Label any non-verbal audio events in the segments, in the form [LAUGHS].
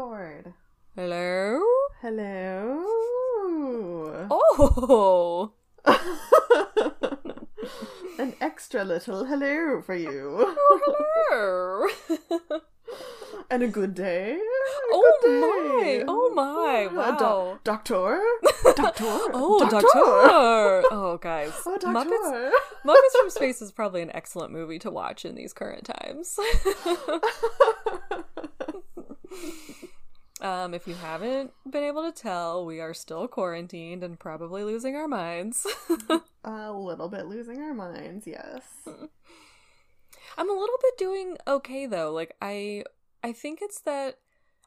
Record. Hello? Hello. Oh! [LAUGHS] An extra little hello for you. Oh, hello! [LAUGHS] And a good day. A oh good my! day. Oh my! Wow! do- doctor? Doctor? [LAUGHS] oh, doctor! Oh, guys. Oh, Muppets. Muppets from Space is probably an excellent movie to watch in these current times. [LAUGHS] um, if you haven't been able to tell, we are still quarantined and probably losing our minds. [LAUGHS] a little bit losing our minds, yes. I'm a little bit doing okay though. Like I I think it's that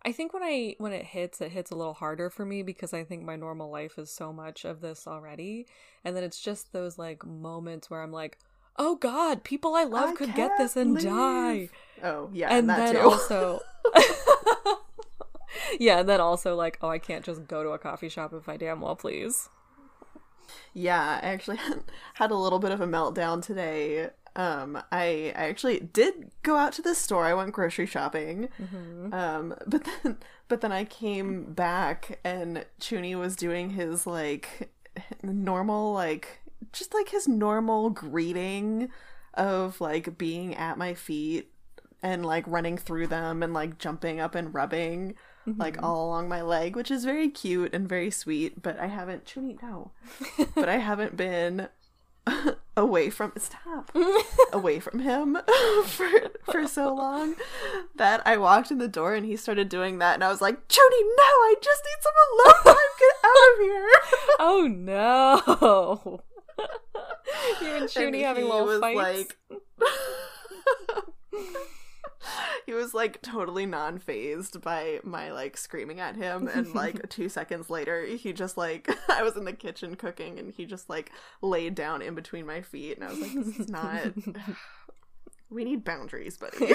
I think when I when it hits, it hits a little harder for me because I think my normal life is so much of this already. And then it's just those like moments where I'm like, "Oh god, people I love I could get this and leave. die." Oh, yeah, and that then too. also [LAUGHS] [LAUGHS] Yeah, and then also like, "Oh, I can't just go to a coffee shop if I damn well please." Yeah, I actually [LAUGHS] had a little bit of a meltdown today. Um, I I actually did go out to the store. I went grocery shopping. Um, but then but then I came back and Chuni was doing his like normal like just like his normal greeting of like being at my feet and like running through them and like jumping up and rubbing mm-hmm. like all along my leg, which is very cute and very sweet. But I haven't Chuni no, [LAUGHS] but I haven't been [LAUGHS] away from stop [LAUGHS] away from him for for so long that I walked in the door and he started doing that and I was like, Chuni, no, I just need some alone time. Get out of here. Oh no. You and Shuni having he little was fights. like [LAUGHS] he was like totally non-phased by my like screaming at him and like [LAUGHS] two seconds later he just like [LAUGHS] i was in the kitchen cooking and he just like laid down in between my feet and i was like this is not we need boundaries buddy [LAUGHS]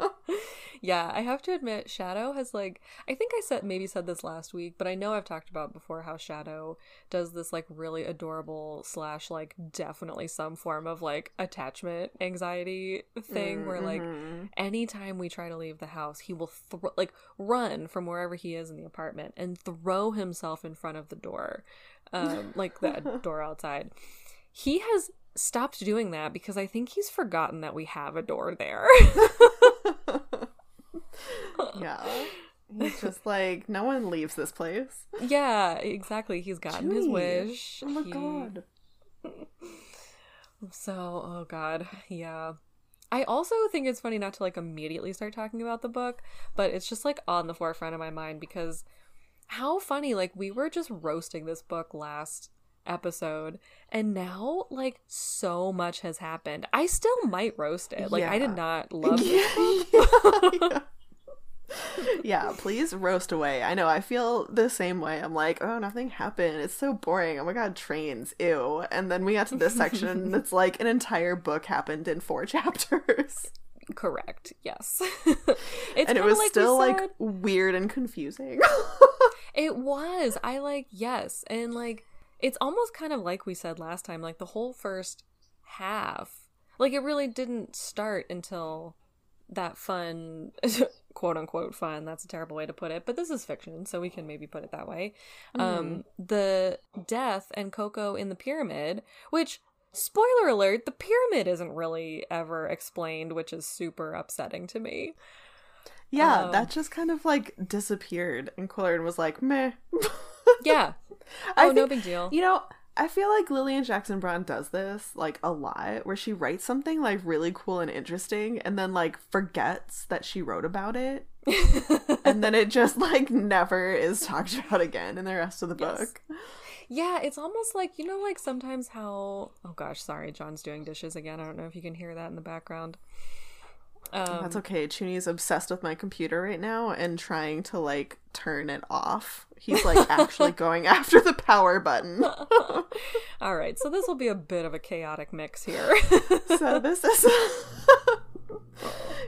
[LAUGHS] yeah, I have to admit, Shadow has like I think I said maybe said this last week, but I know I've talked about before how Shadow does this like really adorable slash like definitely some form of like attachment anxiety thing where like Mhm. anytime we try to leave the house, he will thro- like run from wherever he is in the apartment and throw himself in front of the door, um, like the [LAUGHS] door outside. He has stopped doing that because I think he's forgotten that we have a door there. [LAUGHS] yeah he's [LAUGHS] just like no one leaves this place yeah, exactly. He's gotten his wish. oh my He- god [LAUGHS] So, oh god, yeah. I also think it's funny not to like immediately start talking about the book, but it's just like on the forefront of my mind because how funny like we were just roasting this book last episode and now like so much has happened. I still might roast it. Like I did not [LAUGHS] love it. yeah. [LAUGHS] yeah, please roast away. I know, I feel the same way. I'm like, oh, nothing happened. It's so boring. Oh my god, trains. Ew. And then we got to this section [LAUGHS] and it's like an entire book happened in four chapters. Correct. Yes. it's and it was like we still like weird and confusing. It was. I like yes, and like it's almost kind of like we said last time. Like the whole first half, like it really didn't start until that fun, [LAUGHS] quote unquote fun. That's a terrible way to put it, but this is fiction, so we can maybe put it that way. Um, the death and Koko in the pyramid, which. Spoiler alert, the pyramid isn't really ever explained, which is super upsetting to me. yeah, Um, that just kind of like disappeared. And Qwilleran was like, meh. [LAUGHS] Yeah. Oh, no big deal. You know, I feel like Lilian Jackson Braun does this like a lot, where she writes something like really cool and interesting, and then like forgets that she wrote about it, [LAUGHS] and then it just like never is talked about again in the rest of the Yes. book. Yeah, it's almost like you know, like sometimes how. Oh gosh, sorry, John's doing dishes again. I don't know if you can hear that in the background. Um, That's okay. Chuni's obsessed with my computer right now and trying to like turn it off. He's like actually [LAUGHS] going after the power button. [LAUGHS] all right, so this will be a bit of a chaotic mix here. so [LAUGHS] this is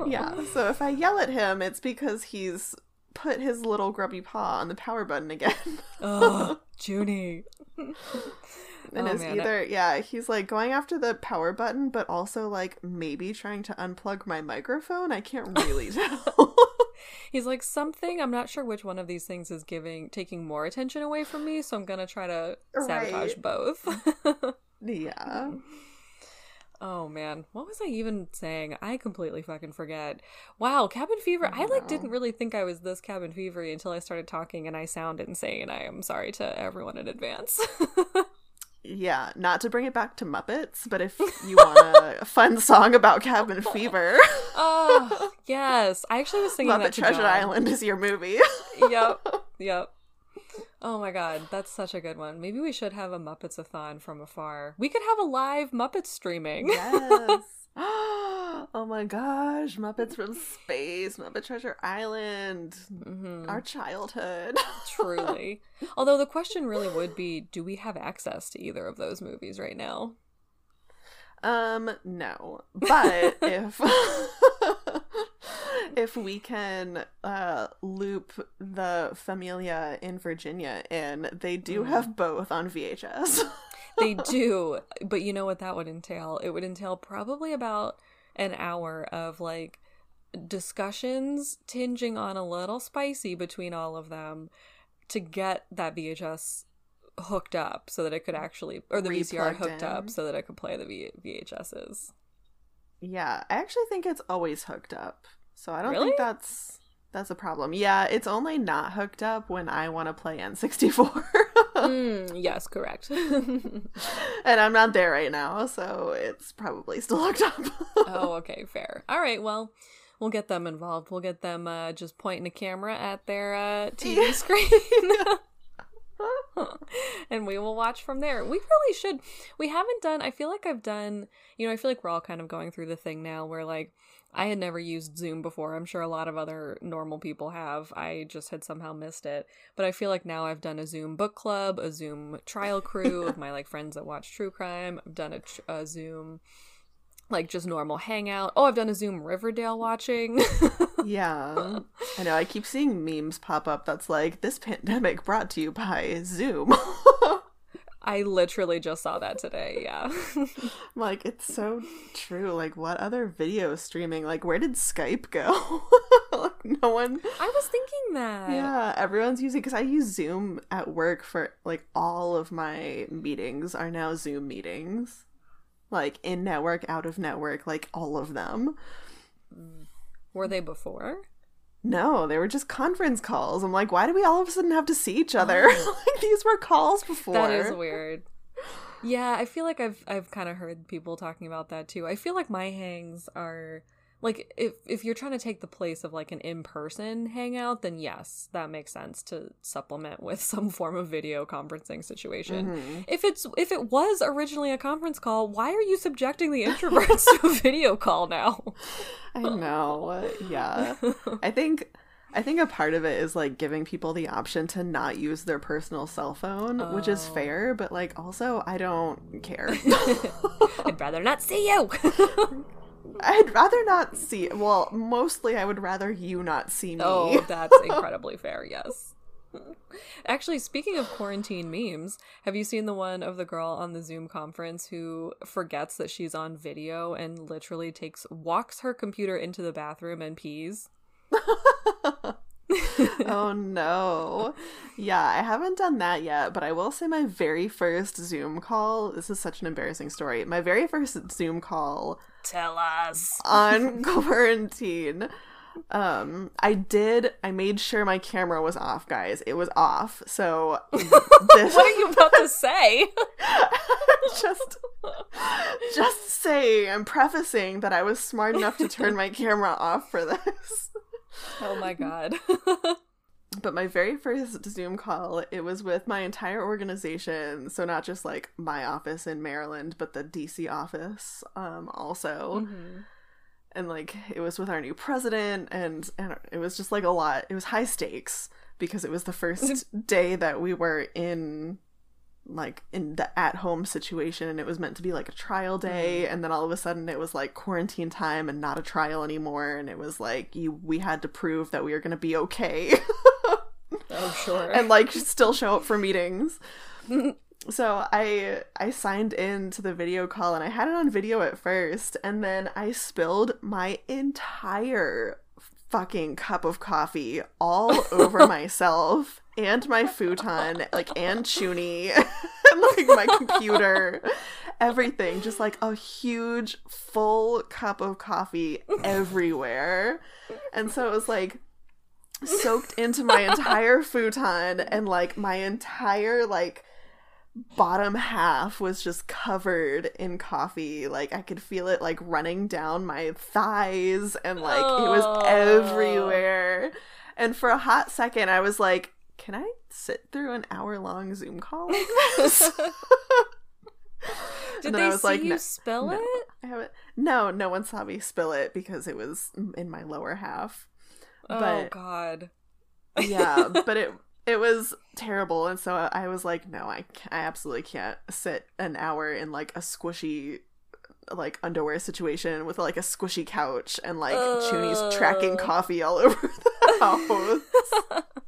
Yeah, so if I yell at him, it's because he's put his little grubby paw on the power button again. oh, Junie. And Oh, it's man, either yeah, he's like going after the power button, but also like maybe trying to unplug my microphone. I can't really [LAUGHS] tell. He's like something. I'm not sure which one of these things is giving taking more attention away from me, so I'm gonna try to sabotage Right. both. yeah. [LAUGHS] oh man, what was I even saying? I completely fucking forget. Wow, cabin fever. I like Wow. didn't really think I was this cabin fevery until I started talking, and I sound insane. I am sorry to everyone in advance. [LAUGHS] Yeah, not to bring it back to Muppets, but if you want [LAUGHS] a fun song about cabin fever, [LAUGHS] oh yes, I actually was thinking that Muppet to Treasure John. Island is your movie. yep. Yep. Oh my god, that's such a good one. Maybe we should have a Muppets-a-thon from afar. We could have a live Muppet streaming. yes. [LAUGHS] [GASPS] oh my gosh, Muppets from Space, Muppet Treasure Island, Mhm, our childhood. [LAUGHS] Truly. Although the question really would be, do we have access to either of those movies right now? Um, no. But [LAUGHS] if [LAUGHS] if we can uh loop the Familia in Virginia in, they do have both on VHS. [LAUGHS] They do, but you know what that would entail? It would entail probably about an hour of like discussions tinging on a little spicy between all of them to get that VHS hooked up so that it could actually or the VCR hooked up so that it could play the v- VHSs. yeah, I actually think it's always hooked up. So I don't Really? think that's that's a problem. Yeah, it's only not hooked up when I want to play N64. mm, yes, correct. [LAUGHS] and I'm not there right now, so it's probably still hooked up. oh, [LAUGHS] okay, fair. All right, well, we'll get them involved. We'll get them uh, just pointing a camera at their uh, TV Yeah. screen. [LAUGHS] [LAUGHS] and we will watch from there. We really should. We haven't done, I feel like I've done, you know, I feel like we're all kind of going through the thing now where like I had never used Zoom before. I'm sure a lot of other normal people have. I just had somehow missed it. But I feel like now I've done a Zoom book club, a Zoom trial crew of [LAUGHS] my like friends that watch true crime. I've done a, a Zoom like just normal hangout. Oh, I've done a Zoom Riverdale watching. yeah. I know, I keep seeing memes pop up that's like, this pandemic brought to you by Zoom. [LAUGHS] I literally just saw that today. Yeah. [LAUGHS] like, it's so true. Like, what other video streaming? Like, where did Skype go? [LAUGHS] like, no one. I was thinking that. Yeah, everyone's using because I use Zoom at work for like all of my meetings are now Zoom meetings, like in network, out of network, like all of them. Were they before? No, they were just conference calls. I'm like, why do we all of a sudden have to see each other? Oh. [LAUGHS] like these were calls before. That is weird. Yeah, I feel like I've I've kind of heard people talking about that too. I feel like my hangs are like if if you're trying to take the place of like an in-person hangout, then yes, that makes sense to supplement with [LAUGHS] some form of video conferencing situation. Mhm. If it's if it was originally a conference call, why are you subjecting the introverts [LAUGHS] to a video call now? I know. Yeah. [LAUGHS] I think I think a part of it is like giving people the option to not use their personal cell phone, which is Oh. fair, but like also I don't care. I'd rather not see you. I'd rather not see well, mostly I would rather you not see me. Oh, [LAUGHS] that's incredibly fair, yes. Actually, speaking of quarantine memes, have you seen the one of the girl on the Zoom conference who forgets that she's on video and literally takes walks her computer into the bathroom and pees? [LAUGHS] oh no. Yeah, I haven't done that yet, but I will say my very first Zoom call, this is such an embarrassing story. My very first Zoom call Tell us. on [LAUGHS] quarantine. Um, I did. I made sure my camera was off, guys. It was off. So [LAUGHS] this, What are you about to say? [LAUGHS] just, just saying. I'm prefacing that I was smart enough to turn my camera off for this. oh my god. But my very first Zoom call, it was with my entire organization. So not just like my office in Maryland, but the DC office um, also. Mhm. and like it was with our new president and and it was just like a lot it was high stakes because it was the first [LAUGHS] day that we were in like in the at home situation and it was meant to be like a trial day Mm. and then all of a sudden it was like quarantine time and not a trial anymore and it was like you we had to prove that we were going to be okay [LAUGHS] Oh, sure. and like still show up for meetings. [LAUGHS] so I I signed in to the video call and I had it on video at first and then I spilled my entire fucking cup of coffee all over [LAUGHS] myself and my futon like and Chuny [LAUGHS] and like my computer everything just like a huge full cup of coffee everywhere and so it was like soaked into my entire [LAUGHS] futon and like my entire like bottom half was just covered in coffee like i could feel it like running down my thighs and like it was Oh. everywhere and for a hot second i was like can i sit through an hour long zoom call like this [LAUGHS] [LAUGHS] Did they I was see like, you no- spill no. it? I haven't. No, no one saw me spill it because it was in my lower half. Oh God. yeah [LAUGHS] but it it was terrible and so i was like no i i absolutely can't sit an hour in like a squishy like underwear situation with like a squishy couch and like Chuny's tracking coffee all [LAUGHS] over the house [LAUGHS]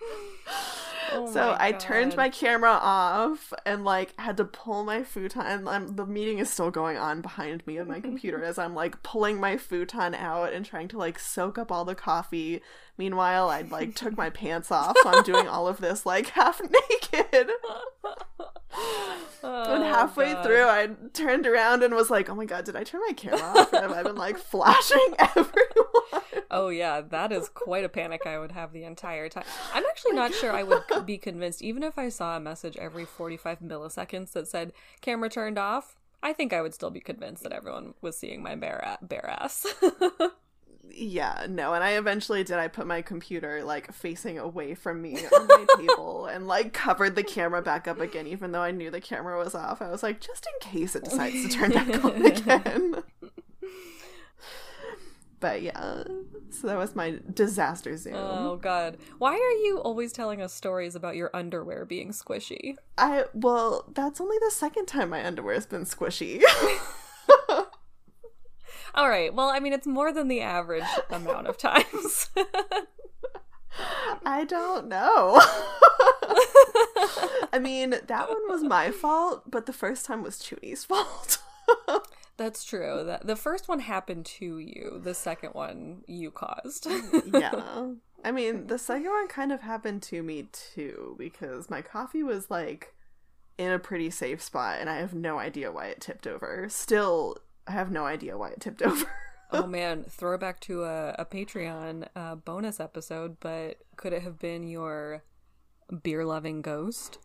[LAUGHS] Oh so i turned my camera off and like had to pull my futon um, the meeting is still going on behind me on my computer [LAUGHS] as i'm like pulling my futon out and trying to like soak up all the coffee. Meanwhile i like took my pants off so i'm doing all of this like half [LAUGHS] naked and Oh, halfway God. through i turned around and was like oh my god did i turn my camera off have i been like flashing [LAUGHS] everyone Oh yeah, that is quite a panic I would have the entire time. I'm actually oh not sure I would be convinced even if I saw a message every 45 milliseconds that said camera turned off. I think I would still be convinced that everyone was seeing my bare bare ass. [LAUGHS] Yeah, no, and I eventually did. I put my computer like facing away from me on my [LAUGHS] table and like covered the camera back up again, even though I knew the camera was off. I was like, just in case it decides to turn back on again. [LAUGHS] but yeah, so that was my disaster zoom. oh god. Why are you always telling us stories about your underwear being squishy? I well, that's only the second time my underwear's been squishy. [LAUGHS] All right. Well, I mean it's more than the average [LAUGHS] amount of times. I don't know. [LAUGHS] I mean, that one was my fault, but the first time was Chuny's fault. That's true. That the first one happened to you. The second one you caused. Mm, yeah. I mean, the second one kind of happened to me too because my coffee was like in a pretty safe spot and I have no idea why it tipped over. Still, I have no idea why it tipped [LAUGHS] over. oh man, throwback to a, a Patreon uh, bonus episode, but could it have been your beer loving ghost?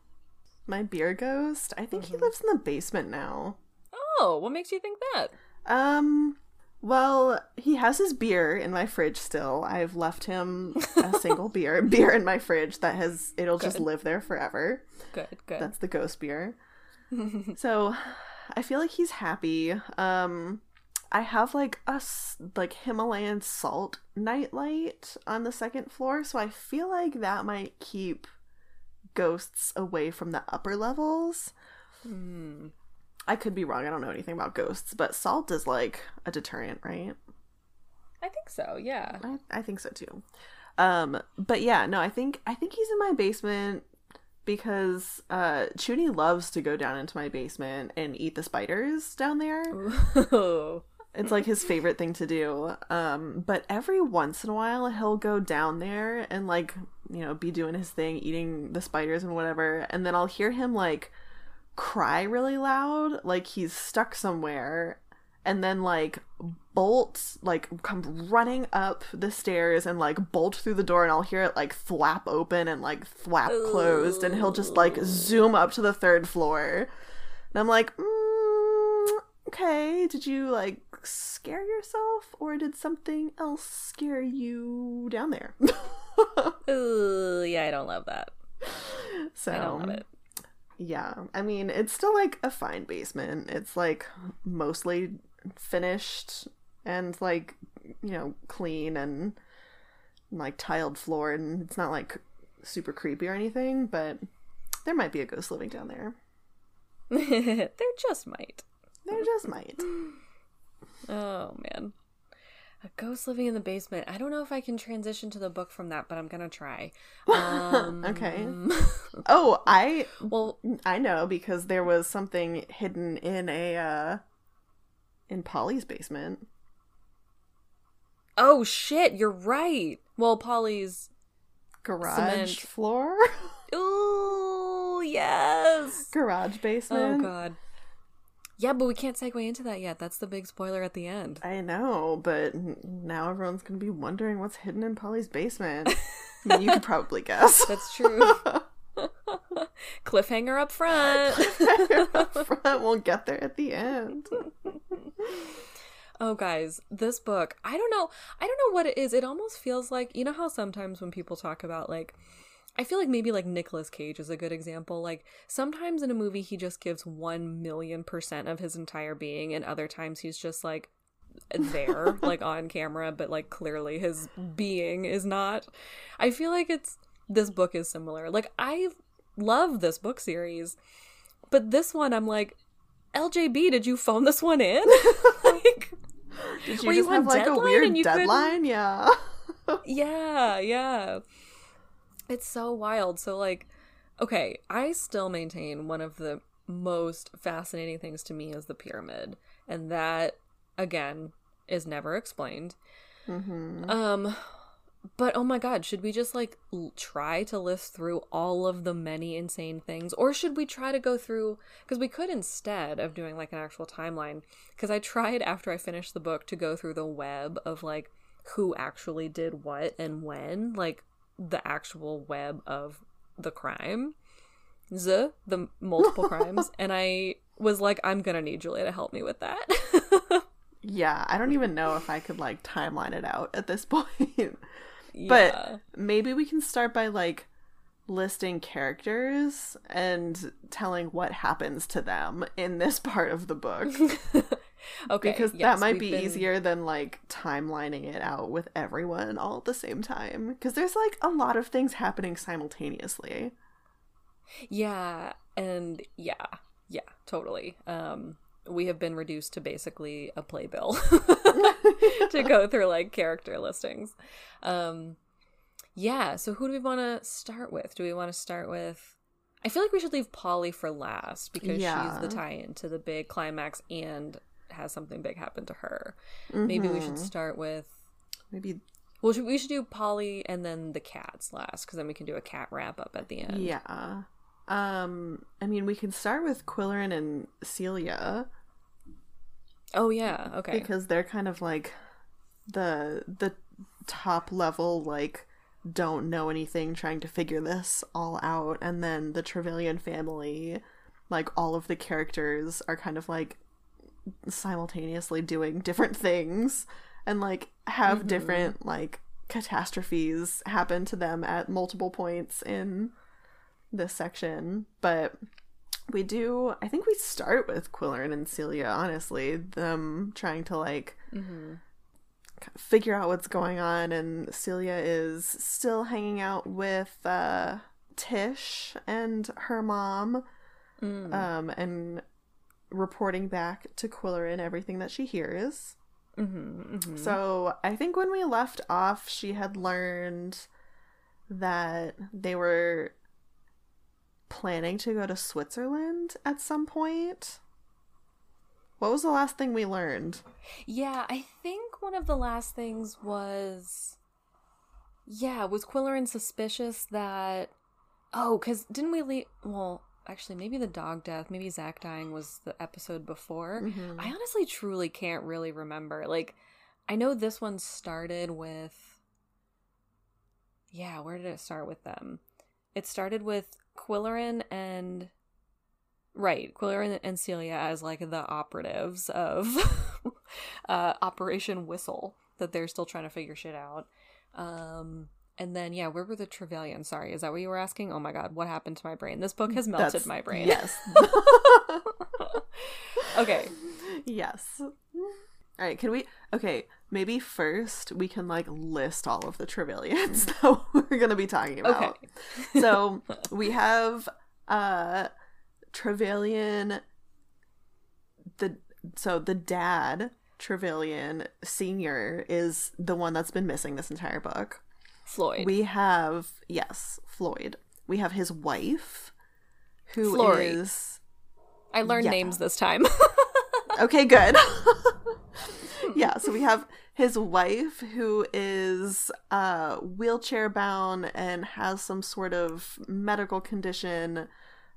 my beer ghost, I think he lives in the basement now. Oh, what makes you think that? Um, well, he has his beer in my fridge still. I've left him a [LAUGHS] single beer, beer in my fridge that has it'll just live there forever. Good, good. That's the ghost beer. [LAUGHS] so, I feel like he's happy. Um, I have like a like Himalayan salt nightlight on the second floor, so I feel like that might keep ghosts away from the upper levels. Hmm. I could be wrong. I don't know anything about ghosts, but salt is like a deterrent, right? I think so. Yeah. I, I think so too. Um, but yeah, no, I think I think he's in my basement because uh Chuny loves to go down into my basement and eat the spiders down there. Ooh. [LAUGHS] It's like his favorite thing to do. Um, but every once in a while he'll go down there and like, you know, be doing his thing, eating the spiders and whatever, and then I'll hear him like cry really loud, like he's stuck somewhere, and then like bolt like come running up the stairs and like bolt through the door and I'll hear it like flap open and like flap closed and he'll just like zoom up to the third floor. And I'm like, mm, okay, did you like scare yourself or did something else scare you down there? [LAUGHS] Ooh, yeah, I don't love that. so I don't love it. Yeah, I mean, it's still like a fine basement. It's like mostly finished. and like you know clean and like tiled floor and it's not like super creepy or anything but there might be a ghost living down there [LAUGHS] there just might. there just might [LAUGHS] Oh man. A ghost living in the basement. I don't know if I can transition to the book from that, but I'm gonna try. [LAUGHS] Um, okay oh i well, i know because there was something hidden in a uh in polly's basement oh shit, you're right. Well, Polly's. garage Cement. floor [LAUGHS] Ooh, yes. garage oh, basement. Oh god. Yeah, but we can't segue into that yet. That's the big spoiler at the end. I know, but now everyone's gonna be wondering what's hidden in Polly's basement. [LAUGHS] I mean, you could probably guess. That's true. [LAUGHS] [LAUGHS] Cliffhanger up front. [LAUGHS] [LAUGHS] Front, we'll get there at the end. Oh, guys, this book, I don't know. I don't know what it is. It almost feels like, you know how sometimes when people talk about, like, I feel like maybe like Nicolas Cage is a good example. Like, sometimes in a movie, he just gives 1 million percent of his entire being, and other times he's just like, there, like on camera, but like clearly his being is not. I feel like it's this book is similar. Like, I love this book series, but this one, I'm like, LJB, did you phone this one in? [LAUGHS] [LAUGHS] like, Did you Were you have like a weird you couldn't- deadline? Yeah. [LAUGHS] yeah, yeah. It's so wild. So, like, okay, I still maintain one of the most fascinating things to me is the pyramid. And that, again, is never explained. hmm Um, but oh my god, should we just like l- try to list through all of the many insane things, or should we try to go through? Because we could instead of doing like an actual timeline. Because I tried after I finished the book to go through the web of like who actually did what and when, like the actual web of the crime, the the multiple [LAUGHS] crimes, and I was like, I'm gonna need Julia to help me with that. [LAUGHS] Yeah, I don't even know if I could like timeline it out at this [LAUGHS] point. Yeah. But maybe we can start by like listing characters and telling what happens to them in this part of the book. [LAUGHS] okay, because yes, that might be been- easier than like timelining it out with everyone all at the same time because there's like a lot of things happening simultaneously Yeah, and yeah, yeah, totally. Um, we have been reduced to basically a playbill [LAUGHS] [LAUGHS] to go through like character listings. Um, yeah, so who do we want to start with? Do we want to start with? I feel like we should leave Polly for last because Yeah. she's the tie-in to the big climax and has something big happen to her. Maybe we Mm-hmm. should start with. maybe Well, should- we should do Polly and then the cats last because then we can do a cat wrap up at the end. yeah um i mean we can start with qwilleran and celia Oh yeah. Okay. because they're kind of like the the top level like don't know anything trying to figure this all out and then the Trevelyan family like all of the characters are kind of like simultaneously doing different things and like have different like catastrophes happen to them at multiple points in this section but we do i think we start with qwilleran and celia honestly them trying to like Mm-hmm. figure out what's going on and celia is still hanging out with uh tish and her mom Mm. um and reporting back to qwilleran everything that she hears Mm-hmm, mm-hmm. so I think when we left off, she had learned that they were planning to go to Switzerland at some point. What was the last thing we learned? Yeah, I think one of the last things was. Yeah, was Qwilleran suspicious that. Oh, because didn't we leave. Well, actually, maybe the dog death, maybe Zach dying was the episode before. Mhm. I honestly truly can't really remember. Like, I know this one started with. Yeah, where did it start with them? It started with Qwilleran and. Right, Qwilleran and Celia as like the operatives of [LAUGHS] uh, Operation Whistle that they're still trying to figure shit out. Um, and then, yeah, where were the Trevelyan? Sorry, is that what you were asking? Oh my god, what happened to my brain? This book has melted That's- my brain. Yes. [LAUGHS] okay. [LAUGHS] yes. All right, can we? Okay, maybe first we can like list all of the Trevelyans [LAUGHS] that we're gonna be talking about. Okay. so [LAUGHS] we have uh Trevelyan. The so the dad Trevelyan Senior is the one that's been missing this entire book. Floyd. We have yes, Floyd. We have his wife, who is Flory. I learned yeah. names this time. [LAUGHS] okay, good. [LAUGHS] yeah, so we have his wife who is uh wheelchair bound and has some sort of medical condition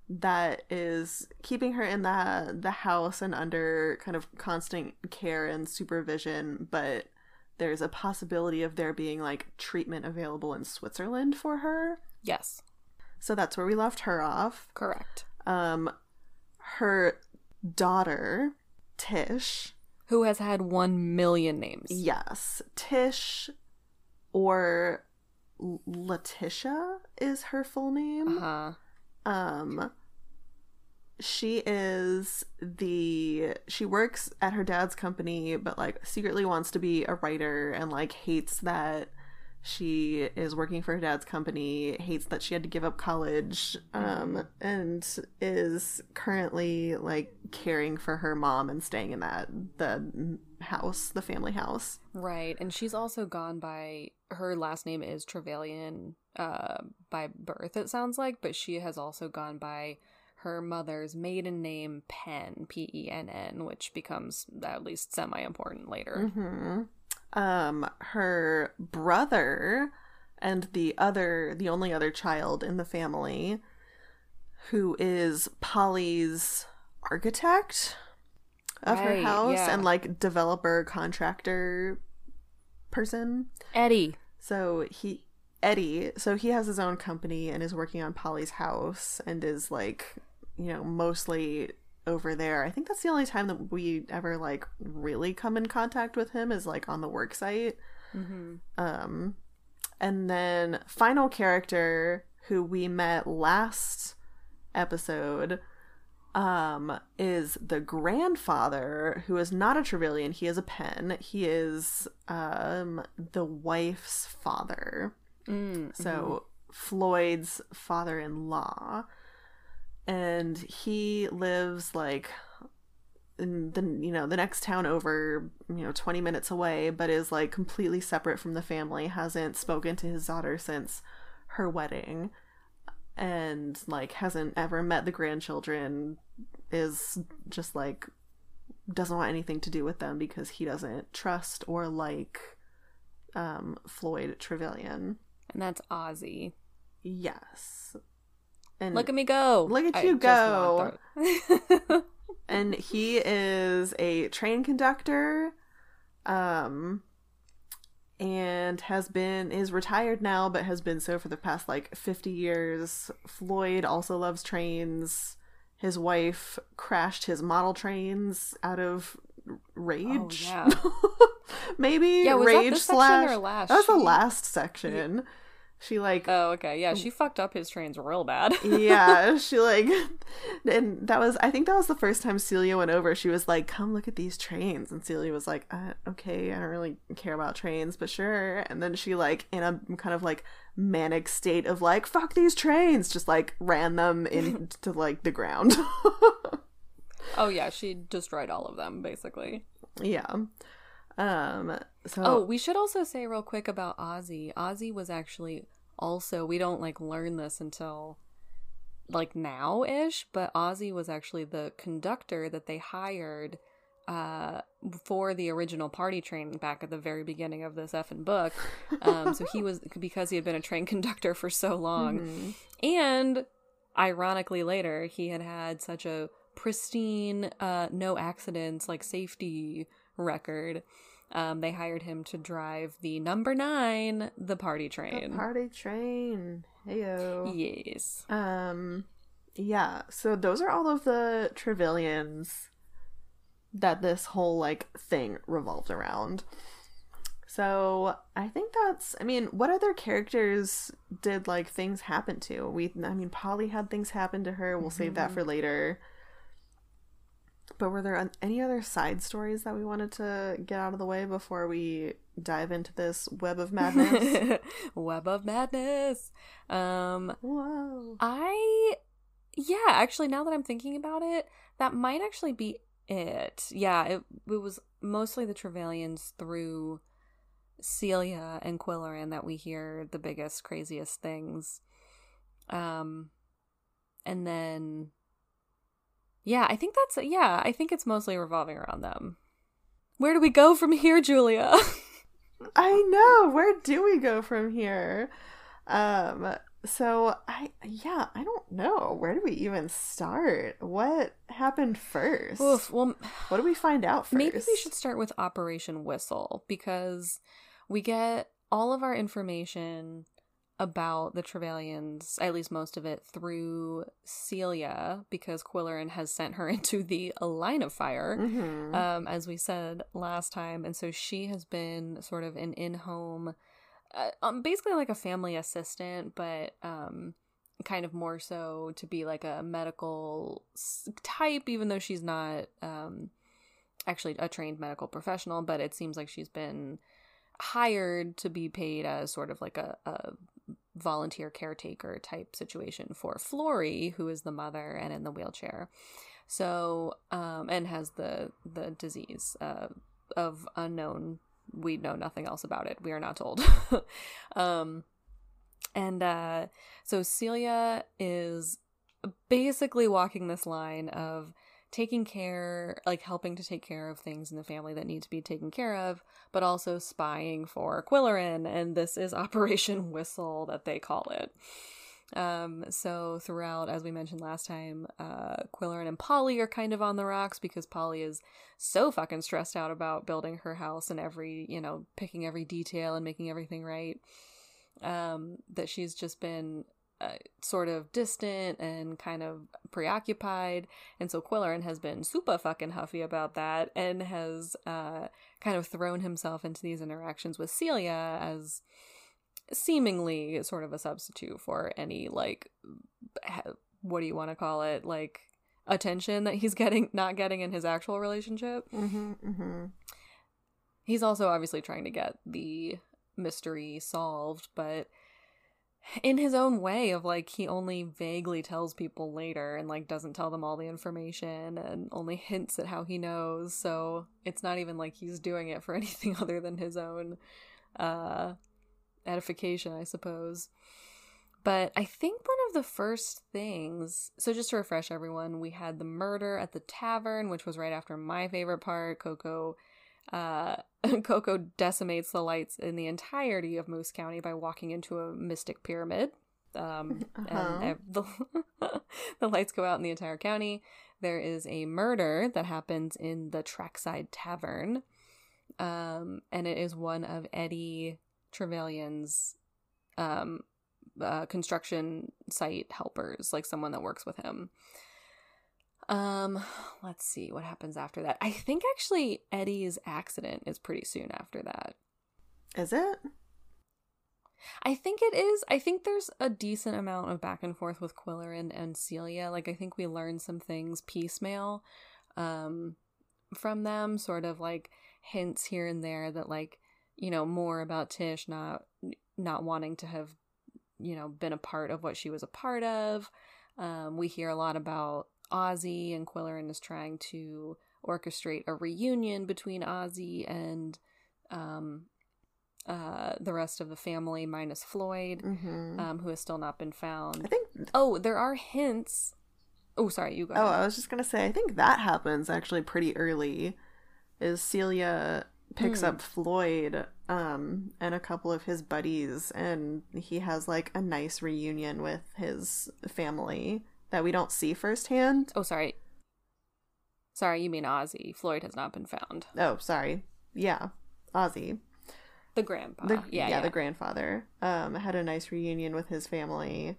that is keeping her in the the house and under kind of constant care and supervision, but there's a possibility of there being like treatment available in Switzerland for her. yes. So that's where we left her off. Correct. Um her daughter, Tish, Who has had one million names? Yes, Tish or Letitia is her full name. Uh-huh. Um she is the she works at her dad's company but like secretly wants to be a writer and like hates that she is working for her dad's company hates that she had to give up college um and is currently like caring for her mom and staying in that the house the family house Right. And she's also gone by her last name is Trevelyan uh by birth it sounds like, but she has also gone by her mother's maiden name Penn, P E N N, which becomes at least semi important later. hmm Um, her brother and the other, the only other child in the family, who is Polly's architect of her house yeah. and like developer contractor person. Eddie. So he Eddie, so he has his own company and is working on Polly's house and is like, you know, mostly over there. I think that's the only time that we ever like really come in contact with him is like on the work site. Mm-hmm. Um and then final character who we met last episode um is the grandfather who is not a Trevelyan, he is a Penn. He is um the wife's father. Mm, So Floyd's father-in-law, and he lives like in the you know the next town over, you know, twenty minutes away, but is like completely separate from the family. Hasn't spoken to his daughter since her wedding, and like hasn't ever met the grandchildren. Is just like doesn't want anything to do with them because he doesn't trust or like um Floyd Trevelyan. and that's Ozzy. Yes. And Look at me go. Look at you want the- [LAUGHS] and he is a train conductor um and has been is retired now but has been so for the past like 50 years. Floyd also loves trains. His wife crashed his model trains out of rage. Oh, yeah. [LAUGHS] Maybe Yeah, was that rage slash last? That was the last section. She like oh, okay. Yeah, she fucked up his trains real bad. yeah, [LAUGHS] she like, and that was I think that was the first time Celia went over. She was like, "Come look at these trains," and Celia was like, uh, "Okay, I don't really care about trains, but sure." And then she like in a kind of like manic state of like, "Fuck these trains," just like ran them into [LAUGHS] like the ground. [LAUGHS] oh yeah, she destroyed all of them basically. yeah. Um. So Oh, we should also say real quick about Ozzy. Ozzy was actually also we don't like learn this until like now ish, but Ozzy was actually the conductor that they hired uh for the original party train back at the very beginning of this effing book. Um so he was [LAUGHS] because he had been a train [LAUGHS] conductor for so long. mhm. And ironically later he had had such a pristine uh no accidents like safety record um they hired him to drive the number 9 the party The train party train. Heyo. yes Um, yeah. So those are all of the Trevelyans that this whole like thing revolved around. So I think that's. I mean, what other characters did like things happen to? We. I mean, Polly had things happen to her. We'll save that for later. But were there any other side stories that we wanted to get out of the way before we dive into this web of madness? [LAUGHS] web of madness. Um Whoa. I yeah, actually now that I'm thinking about it, that might actually be it. Yeah, it it was mostly the Trevelyan's through Celia and Qwilleran that we hear the biggest, craziest things. Um and then yeah, I think that's yeah, I think it's mostly revolving around them. Where do we go from here, Julia? [LAUGHS] I know. Where do we go from here? Um so I yeah, I don't know. Where do we even start? What happened first? Oof, well, what do we find out first? Maybe we should start with Operation Whistle because we get all of our information about the Trevelyan's, at least most of it, through Celia, because Qwilleran has sent her [LAUGHS] into the line of fire, Mhm. um, as we said last time. And so she has been sort of an in home, uh, um, basically like a family assistant, but um, kind of more so to be like a medical type, even though she's not um, actually a trained medical professional, but it seems like she's been hired to be paid as sort of like a, a volunteer caretaker type situation for Flory, who is the mother and in the wheelchair. So, um, and has the the disease uh, of unknown. We know nothing else about it. We are not told. [LAUGHS] um, and uh, so Celia is basically walking this line of taking care, like helping to take care of things in the family that need to be taken care of, but also spying for Qwilleran, and this is [LAUGHS] Operation Whistle that they call it. Um, so throughout, as we mentioned last time, uh, Qwilleran and Polly are kind of on the rocks because Polly is so fucking stressed out about building her house and every, you know, picking every detail and making everything right. Um, that she's just been uh, sort of distant and kind of preoccupied. And so Qwilleran has been super fucking huffy about that and has uh, kind of thrown himself into these interactions with Celia as seemingly sort of a substitute for any, like, what do you want to call it? Like, attention that he's [LAUGHS] getting, not getting in his actual relationship. Mhm. Mhm. He's also obviously trying to get the mystery solved, but in his own way of like he only vaguely tells people later and like doesn't tell them all the information and only hints at how he knows so it's not even like he's doing it for [LAUGHS] anything other than his own uh edification i suppose. But i think one of the first things so just to refresh everyone we had the murder at the tavern which was right after my favorite part koko uh, [LAUGHS] Koko decimates the lights in the entirety of Moose County by walking into a mystic pyramid. Um, [LAUGHS] Uh-huh. And [LAUGHS] the, the lights go out in the entire county. There is a murder that happens in the Trackside Tavern. Um, and it is one of Eddie Trevelyan's um, uh, construction site helpers, like someone that works with him. Um, let's see what happens after that. I think actually Eddie's accident is pretty soon after that. Is it? I think it is. I think there's a decent amount of back and forth with Qwilleran and Celia. Like I think we learned some things piecemeal um from them, sort of like hints here and there that like, you know, more about Tish not not wanting to have, you know, been a part of what she was a part of. Um we hear a lot about Ozzy and Qwilleran is trying to orchestrate a reunion between Ozzy and um uh the rest of the family minus Floyd Mm-hmm. um who has still not been found. I think. Oh, there are hints. Oh, sorry, you go. Oh, ahead. I was just gonna say. I think that happens actually pretty early. Is Celia picks Hmm. up Floyd um and a couple of his buddies, and he has like a nice reunion with his family that we don't see firsthand. Oh, sorry. Sorry, you mean Ozzy. Floyd has not been found. Oh, sorry. Yeah, Ozzy. The grandpa. the, Uh, yeah, yeah. the grandfather um had a nice reunion with his family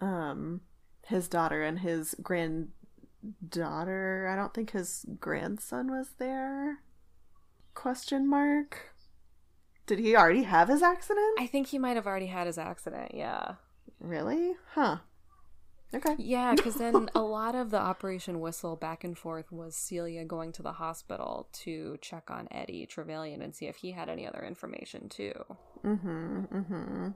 um his daughter and his granddaughter i don't think his grandson was there question mark did he already have his accident I think he might have already had his accident. Yeah. really huh Okay. Yeah, because then [LAUGHS] a lot of the Operation Whistle back and forth was Celia going to the hospital to check on Eddie Trevelyan and see if he had any other information too. Mm-hmm. Mm-hmm.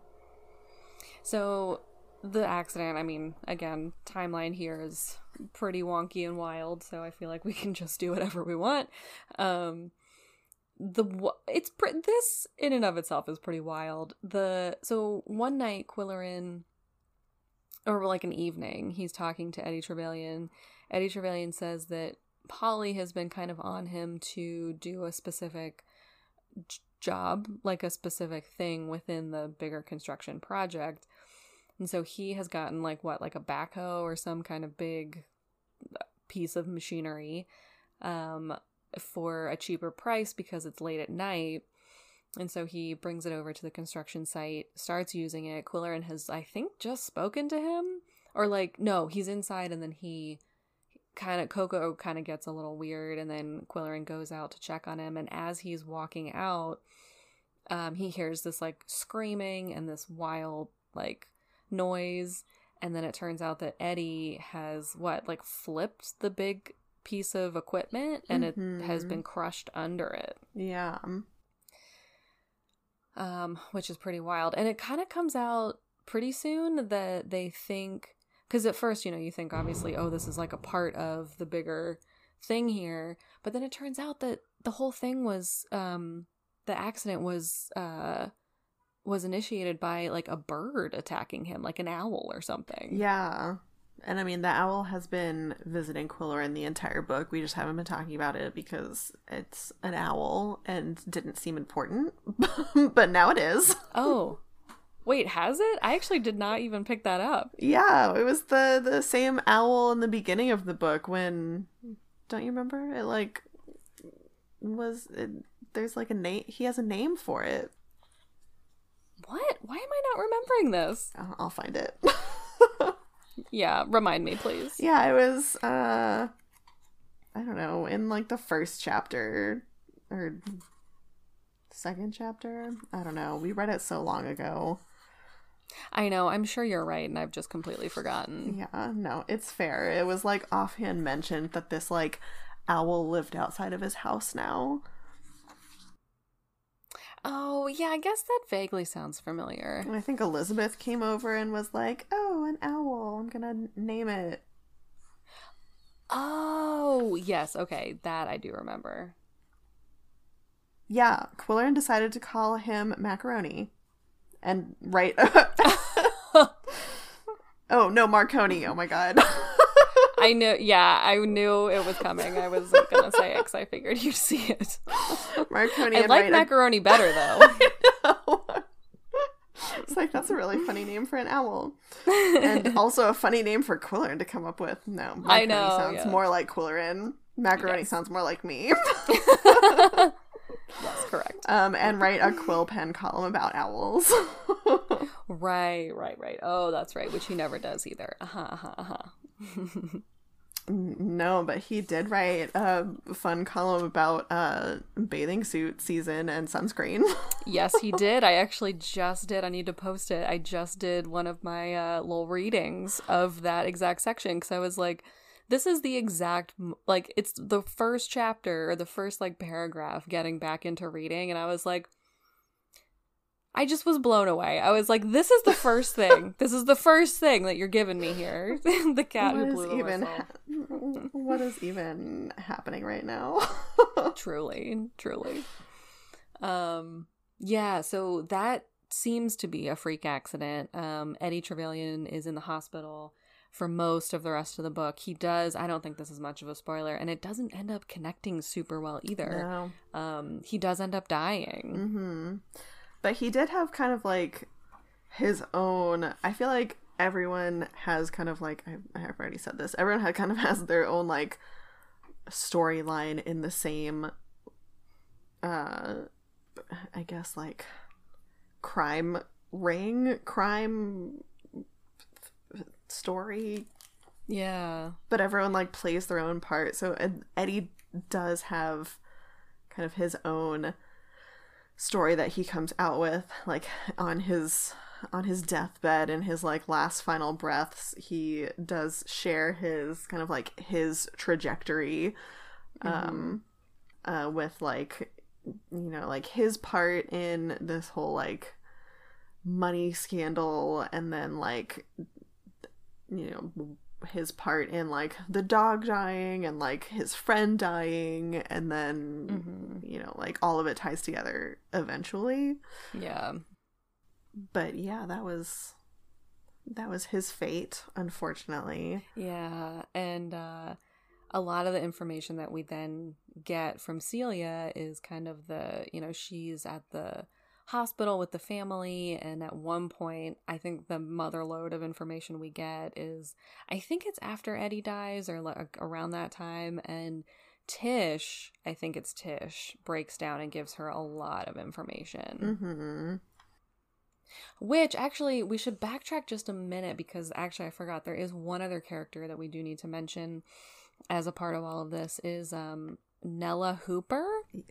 So the accident, I mean, again, timeline here is pretty wonky and wild, so I feel like we can just do whatever we want. Um the it's this in and of itself is pretty wild. The so one night Qwilleran or like an evening, he's talking to Eddie Trevelyan. Eddie Trevelyan says that Polly has been kind of on him to do a specific j- job, like a specific thing within the bigger construction project. And so he has gotten like what, like a backhoe or some kind of big piece of machinery um, for a cheaper price because it's late at night. And so he brings it over to the construction site, starts using it. Qwilleran has, I think, just spoken to him. Or, like, no, he's inside, and then he kind of, Koko kind of gets a little weird, and then Qwilleran goes out to check on him. And as he's walking out, um, he hears this, like, screaming and this wild, like, noise. And then it turns out that Eddie has, what, like, flipped the big piece of equipment and mm-hmm. it has mm-hmm. been crushed under it. Yeah um, which is pretty wild. And it kind of comes out pretty soon that they think, because at first, you know, you think obviously, oh, this is like a part of the bigger thing here. But then it turns out that the whole thing was, um, the accident was, uh, was initiated by like a bird attacking him, like an owl or something. Yeah. And I mean, the owl has been visiting Qwilleran the entire book. We just haven't been talking about it because it's an owl and didn't seem important. [LAUGHS] but now it is. [LAUGHS] Oh. Wait, has it? I actually did not even pick that up. Yeah, it was the the same owl in the beginning of the book when don't you remember? It like was it, there's like a name he has a name for it. What? Why am I not remembering this? I'll find it. [LAUGHS] Yeah, remind me, please. Yeah, it was uh I don't know, in like the first chapter or second chapter. I don't know. We read it so long ago. I know. I'm sure you're right, and I've just completely forgotten. Yeah, no, it's fair. It was like offhand mentioned that this like owl lived outside of his house now. Oh, yeah, I guess that vaguely sounds familiar. I think Elizabeth came over and was like, "Oh, an owl. I'm going to name it." Oh, yes. Okay, that I do remember. Yeah, Qwilleran decided to call him Macaroni. And right [LAUGHS] [LAUGHS] Oh, no, Marconi. Oh my god. [LAUGHS] I knew, yeah, I knew it was coming. I was gonna say it because I figured you'd see it. Marconi. I like macaroni better [LAUGHS] though. it's like that's a really funny name for an owl, and [LAUGHS] also a funny name for Qwilleran to come up with. No, macaroni I know sounds yeah. more like Qwilleran. Macaroni yes. sounds more like me. [LAUGHS] yes, correct. Um, and write a quill pen column about owls. right, right, right. Oh, that's right. Which he never does either. Uh huh. Uh huh. Uh-huh. No, but he did write a fun column about uh, bathing suit season and sunscreen. [LAUGHS] yes, he did. I actually just did. I need to post it. I just did one of my uh, little readings of that exact section because I was like, this is the exact like it's the first chapter or the first like paragraph getting back into reading, and I was like, I just was blown away. I was like, "This is the first thing. [LAUGHS] this is the first thing that you're giving me here." [LAUGHS] the cat what who blew even ha- What is even happening right now? [LAUGHS] truly, truly. Um, yeah. So that seems to be a freak accident. Um, Eddie Trevelyan is in the hospital for most of the rest of the book. He does. I don't think this is much of a spoiler, and it doesn't end up connecting super well either. No. Um, he does end up dying. Mm-hmm. But he did have kind of like his own. I feel like everyone has kind of like I, have already said this. Everyone had kind of [LAUGHS] has their own like storyline in the same. Uh, I guess like crime ring crime story yeah but everyone like plays their own part so eddie does have kind of his own story that he comes out with like on his on his deathbed in his like last final breaths he does share his kind of like his trajectory um uh with like you know like his part in this whole like money scandal and then like you know his part in like the dog dying and like his friend dying and then Mm-hmm. you know like all of it ties together eventually Yeah. But yeah that was that was his fate unfortunately Yeah, and uh, a lot of the information that we then get from Celia is kind of the, you know, she's at the hospital with the family, and at one point, I think the mother load of information we get is, I think it's after Eddie dies or like around that time, and Tish, I think it's Tish, breaks down and gives her a lot of information. Which actually, we should backtrack just a minute because actually, I forgot there is one other character that we do need to mention as a part of all of this is um Nella Hooper.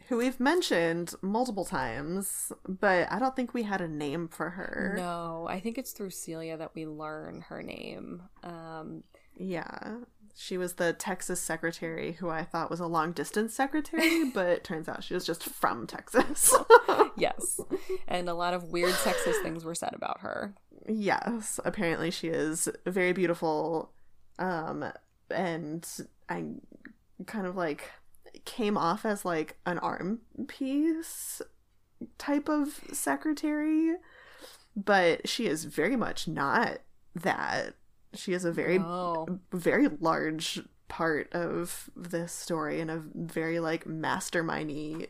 who we've mentioned multiple times but i don't think we had a name for her No, I think it's through Celia that we learn her name. Um, yeah she was the texas secretary who i thought was a long distance secretary [LAUGHS] but it turns out she was just from texas [LAUGHS] yes, and a lot of weird sexist things were said about her. Yes, apparently she is very beautiful. Um and I kind of like came off as like an arm piece type of secretary, but she is very much not that. She is a very Oh, very large part of this story and a very like mastermindy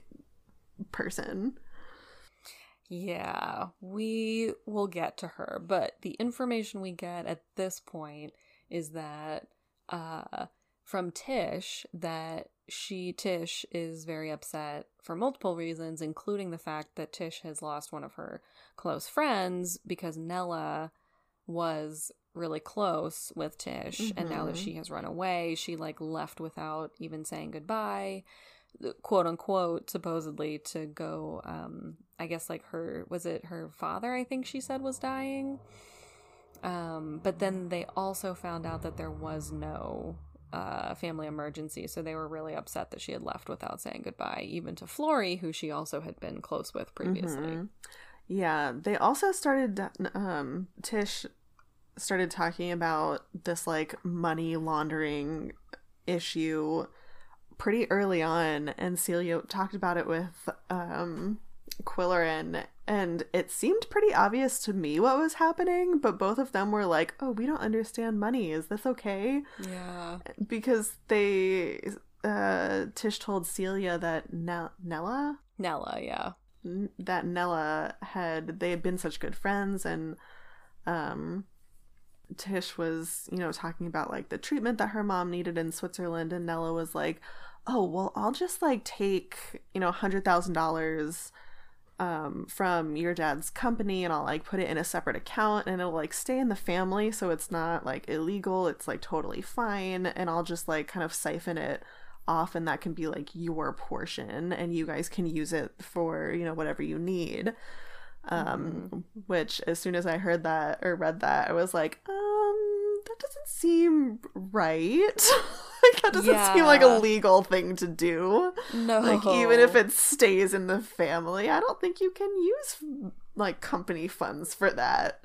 person. Yeah, we will get to her, but the information we get at this point is that uh from Tish that she Tish is very upset for multiple reasons including the fact that Tish has lost one of her close friends because Nella was really close with Tish and now that Mhm. she has run away she like left without even saying goodbye quote unquote supposedly to go um i guess like her was it her father i think she said was dying um but then they also found out that there was no uh family emergency so they were really upset that she had left without saying goodbye even to Flory who she also had been close with previously Mhm. Yeah, they also started um Tish started talking about this like money laundering issue pretty early on and Celia talked about it with um Qwilleran and it seemed pretty obvious to me what was happening, but both of them were like, "Oh, we don't understand money. Is this okay?" yeah Because they uh Tish told Celia that Nell- Nella Nella yeah n- that Nella had they had been such good friends and um Tish was, you know, talking about like the treatment that her mom needed in Switzerland and Nella was like, "Oh, well, I'll just like take, you know, a $100,000 um from your dad's company and I'll like put it in a separate account and it'll like stay in the family so it's not like illegal, it's like totally fine and I'll just like kind of siphon it off and that can be like your portion and you guys can use it for you know whatever you need um which as soon as i heard that or read that i was like um that doesn't seem right. [LAUGHS] Like that doesn't seem like a legal thing to do. No. Like even if it stays in the family i don't think you can use like company funds for that.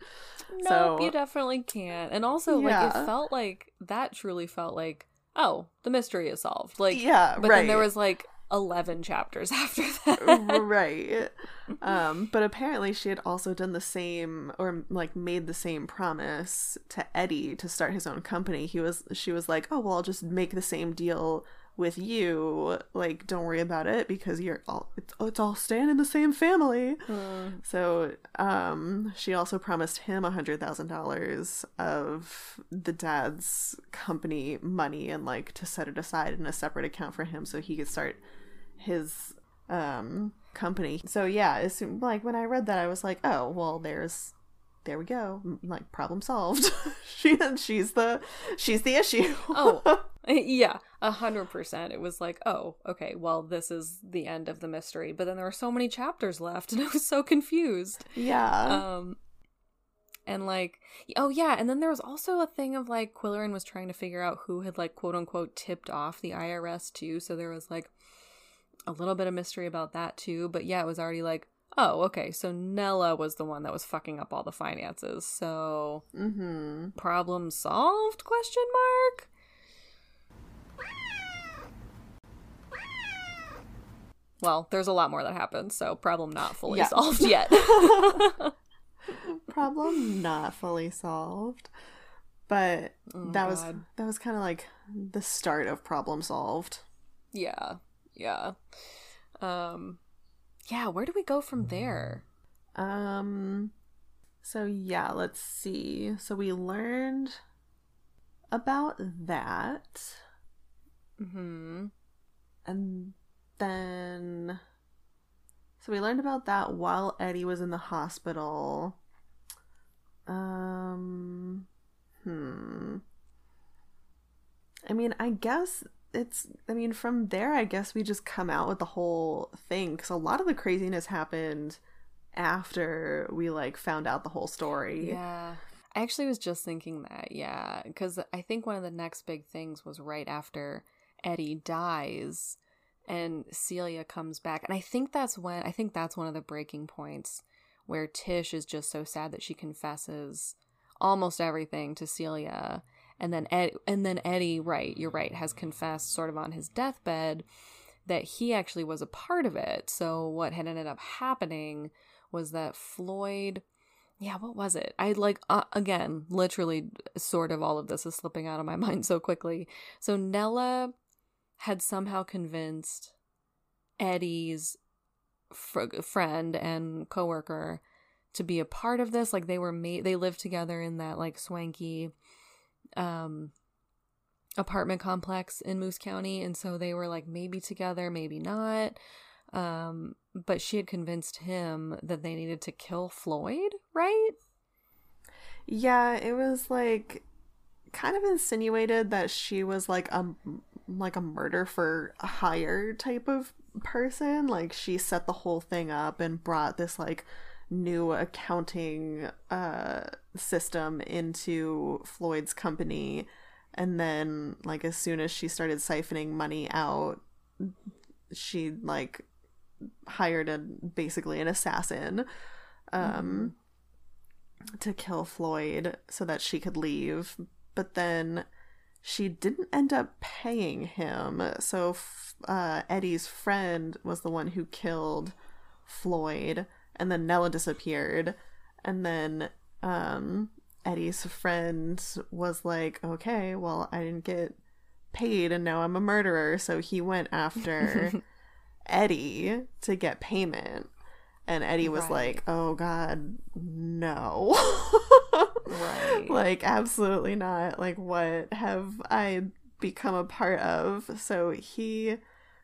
Nope, So- you definitely can't. And also, like, it felt like that truly felt like, oh, the mystery is solved. Like, yeah but right then there was like 11 chapters [LAUGHS] after that. right. [LAUGHS] Um but apparently she had also done the same or like made the same promise to eddie to start his own company. He was she was like oh well i'll just make the same deal with you. Like don't worry about it because you're all it's, it's all staying in the same family. So um she also promised him a hundred thousand dollars of the dad's company money and like to set it aside in a separate account for him so he could start his um company so yeah as soon, like when i read that i was like oh well there's there we go like problem solved [LAUGHS] she she's the she's the issue oh, [LAUGHS] yeah, a hundred percent. It was like, oh, okay, well, this is the end of the mystery. But then there were so many chapters left, [LAUGHS] and I was so confused. yeah Um, And like, oh yeah, and then there was also a thing of like Qwilleran was trying to figure out who had like quote unquote tipped off the IRS too. So there was like a little bit of mystery about that too. But yeah, it was already like, oh, okay, so Nella was the one that was fucking up all the finances. So Mm-hmm. problem solved? Question mark. Well, there's a lot more that happens, so problem not fully Yeah. solved yet. [LAUGHS] [LAUGHS] Problem not fully solved. But Oh, that was that was kind of like the start of problem solved. yeah, yeah. Um, yeah. Where do we go from there? Um so yeah, let's see. So we learned about that Hmm. and then so we learned about that while Eddie was in the hospital. Um hmm. I mean, I guess it's I mean, from there I guess we just come out with the whole thing cuz a lot of the craziness happened after we like found out the whole story. Yeah. I actually was just thinking that, yeah, because I think one of the next big things was right after Eddie dies and Celia comes back. And I think that's when, I think that's one of the breaking points where Tish is just so sad that she confesses almost everything to Celia. And then Ed, and then Eddie, right, you're right, has confessed sort of on his deathbed that he actually was a part of it. So what had ended up happening was that Floyd yeah, what was it? I like uh, again, literally sort of all of this is slipping out of my [LAUGHS] mind so quickly. So Nella had somehow convinced Eddie's fr- friend and coworker to be a part of this like they were made they lived together in that like swanky um apartment complex in Moose County and so they were like maybe together, maybe not. Um but she had convinced him that they needed to kill Floyd, right? Yeah, it was like kind of insinuated that she was like a like a murder for hire type of person. Like she set the whole thing up and brought this like new accounting uh system into Floyd's company. And then like as soon as she started siphoning money out she like hired a basically an assassin um to kill Floyd so that she could leave, but then she didn't end up paying him. So f- uh, Eddie's friend was the one who killed Floyd, and then Nella disappeared, and then um, Eddie's friend was like, "Okay, well, I didn't get paid, and now I'm a murderer." So he went after [LAUGHS] Eddie to get payment. And Eddie was Right. like, "Oh God, no!" Right. [LAUGHS] like, absolutely not. Like, what have I become a part of? So he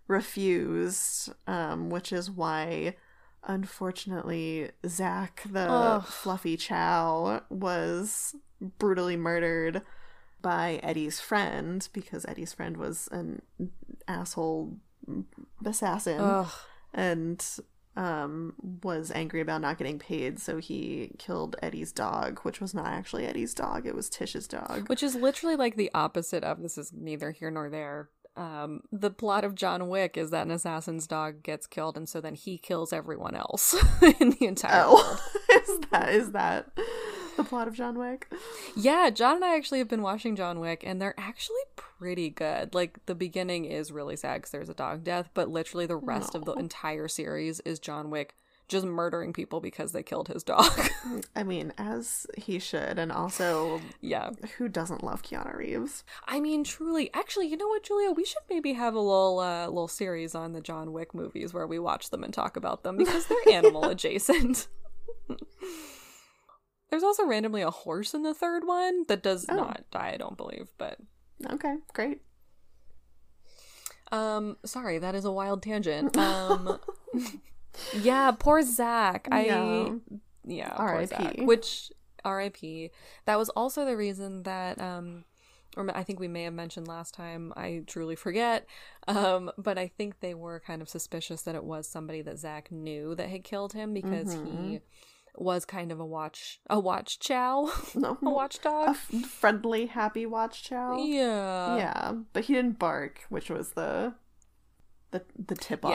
refused, um, which is why, unfortunately, Zach, the Ugh. fluffy chow, was brutally murdered by Eddie's friend because Eddie's friend was an asshole assassin Ugh. and um was angry about not getting paid so he killed Eddie's dog which was not actually Eddie's dog it was Tish's dog Which is literally like the opposite of this is neither here nor there. Um, the plot of John Wick is that an assassin's dog gets killed, and so then he kills everyone else [LAUGHS] in the entire world. oh [LAUGHS] is that is that the plot of John Wick Yeah, John and I actually have been watching John Wick, and they're actually pretty good. Like the beginning is really sad because there's a dog death, but literally the rest of the entire series is John Wick just murdering people because they killed his dog. [LAUGHS] I mean as he should and also yeah, who doesn't love Keanu Reeves I mean, truly. Actually, you know what, Julia? We should maybe have a little uh, little series on the John Wick movies where we watch them and talk about them because they're [LAUGHS] animal adjacent. [LAUGHS] There's also randomly a horse in the third one that does Oh. not die, I don't believe, but okay great Um, sorry, that is a wild tangent. Um, yeah, poor Zach. I Yeah. R.I.P.. Which R.I.P. That was also the reason that um, or I think we may have mentioned last time. I truly forget. Um, but I think they were kind of suspicious that it was somebody that Zach knew that had killed him because he was kind of a watch a watch chow, No, [LAUGHS] a watchdog. a f- friendly, happy watch chow. yeah. yeah, but he didn't bark, which was the the the tip off.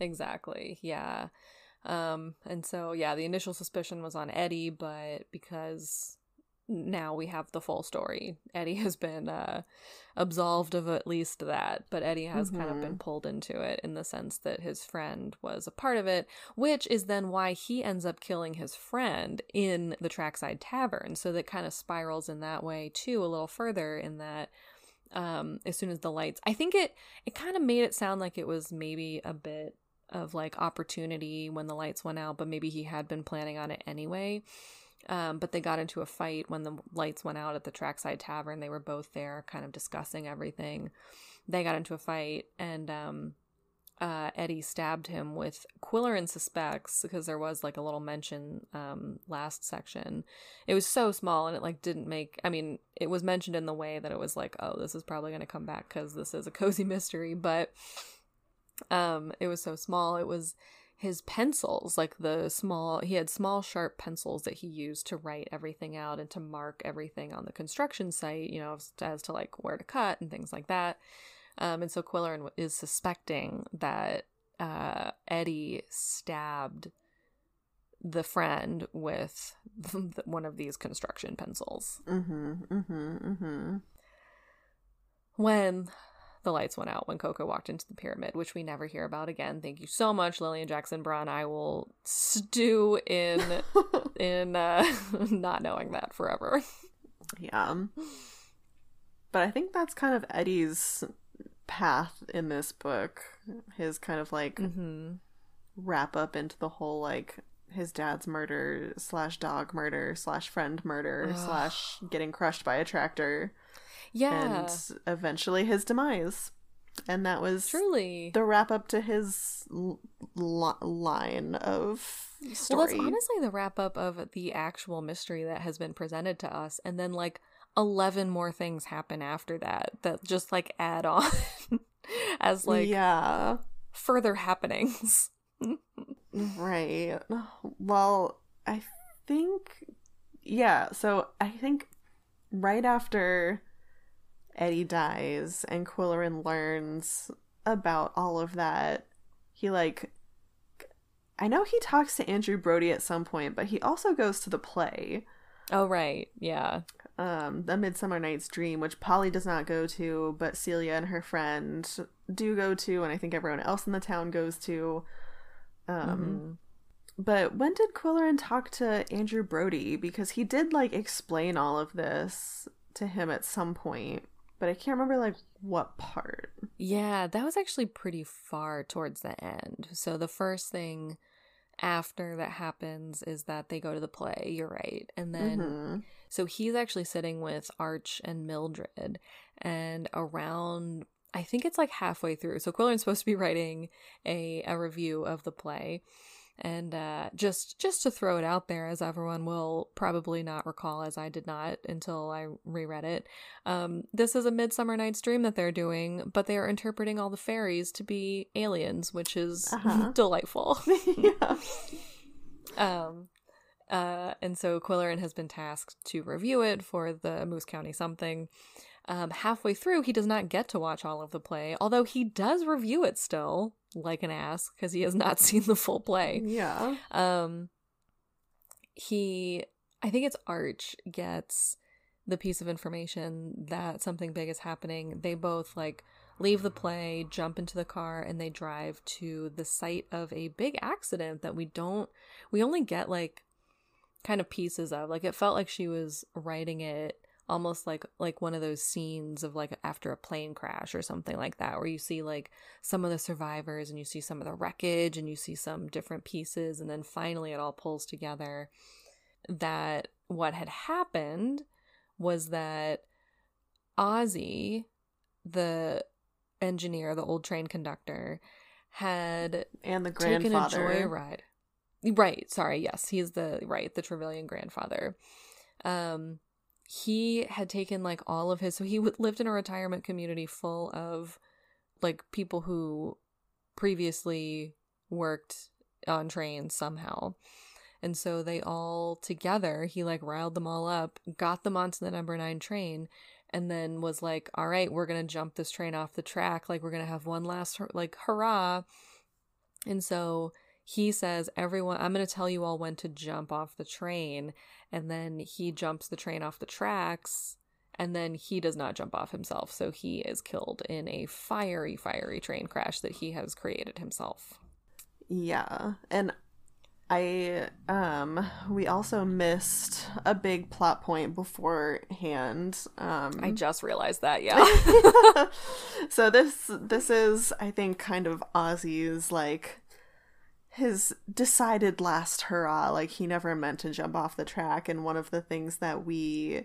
Exactly. Yeah. Um and so yeah, the initial suspicion was on Eddie, but because now we have the full story. Eddie [LAUGHS] has been uh absolved of at least that, but Eddie has kind of been pulled into it in the sense that his friend was a part of it, which is then why he ends up killing his friend in the Trackside Tavern. So that kind of spirals in that way too a little further in that um as soon as the lights I think it it kind of made it sound like it was maybe a bit of like opportunity when the lights went out, but maybe he had been planning on it anyway. Um, but they got into a fight when the lights went out at the Trackside Tavern. They were both there, kind of discussing everything. They got into a fight, and um, uh, Eddie stabbed him with Qwilleran suspects because there was like a little mention um, last section. It was so small, and it like didn't make. I mean, it was mentioned in the way that it was like, oh, this is probably going to come back because this is a cozy [LAUGHS] mystery, but um it was so small it was his pencils like the small he had small sharp pencils that he used to write everything out and to mark everything on the construction site you know as, as to like where to cut and things like that um and so qwilleran is suspecting that uh eddie stabbed the friend with [LAUGHS] one of these construction pencils Mm-hmm. Mm-hmm. Mm-hmm. when the lights went out when Koko walked into the pyramid, which we never hear about again. Thank you so much, Lilian Jackson Braun. I will stew in [LAUGHS] in uh, [LAUGHS] not knowing that forever. Yeah. But I think that's kind of Eddie's path in this book. His kind of like Mm-hmm. wrap up into the whole like his dad's murder slash dog murder slash friend murder Ugh. slash getting crushed by a tractor Yeah, and eventually his demise. And that was truly. the wrap up to his l- line of story. Well, that's honestly the wrap up of the actual mystery that has been presented to us, and then like eleven more things happen after that that just like add on [LAUGHS] as like yeah. further happenings. Right. Well, I think yeah, so I think right after Eddie dies and Qwilleran learns about all of that, he like I know he talks to Andrew Brody at some point, but he also goes to the play, Oh right, yeah. um, The Midsummer Night's Dream, which Polly does not go to, but Celia and her friend do go to, and I think everyone else in the town goes to. Um, But when did Qwilleran talk to Andrew Brody? Because he did like explain all of this to him at some point, but I can't remember like what part. Yeah, that was actually pretty far towards the end. So the first thing after that happens is that they go to the play. You're right. And then Mhm. so he's actually sitting with Arch and Mildred and around I think it's like halfway through. So Qwilleran's supposed to be writing a a review of the play. And uh, just just to throw it out there, as everyone will probably not recall, as I did not until I reread it, um, this is a Midsummer Night's Dream that they're doing, but they are interpreting all the fairies to be aliens, which is Uh-huh. [LAUGHS] delightful. yeah. [LAUGHS] [LAUGHS] Um, uh, and so Qwilleran has been tasked to review it for the Moose County something. Um, halfway through, he does not get to watch all of the play, although he does review it still, like an ass, because he has not [LAUGHS] seen the full play. Yeah. Um, he, I think it's Arch gets the piece of information that something big is happening. They both like leave the play, jump into the car, and they drive to the site of a big accident that we don't, we only get like kind of pieces of. Like it felt like she was writing it almost like like one of those scenes of like after a plane crash or something like that where you see like some of the survivors and you see some of the wreckage and you see some different pieces and then finally it all pulls together that what had happened was that Ozzy the engineer the old train conductor had And the taken a grandfather. joyride. Right, sorry, yes, he's the right, the Trevelyan grandfather. Um he had taken like all of his so he lived in a retirement community full of like people who previously worked on trains somehow. And so they all together, he like riled them all up, got them onto the number nine train, and then was like, all right, we're to jump this train off the track. Like, we're to have one last, like, hurrah. And so he says, everyone, I'm going to tell you all when to jump off the train. And then he jumps the train off the tracks. And then he does not jump off himself. So he is killed in a fiery, fiery train crash that he has created himself. Yeah. And I um we also missed a big plot point beforehand. Um I just realized that, yeah. [LAUGHS] [LAUGHS] so this this is I think kind of Ozzy's like his decided last hurrah like he never meant to jump off the track and one of the things that we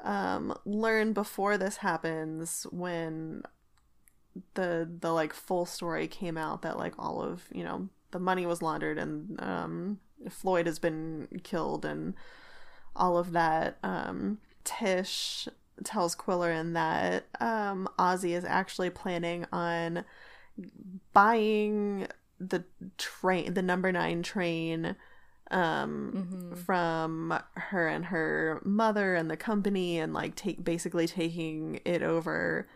um learn before this happens when the the like full story came out that like all of you know the money was laundered and um, Floyd has been killed and all of that. Um, Tish tells Qwilleran that um, Ozzy is actually planning on buying the train, the number nine train, um, mm-hmm. from her and her mother and the company, and like take basically taking it over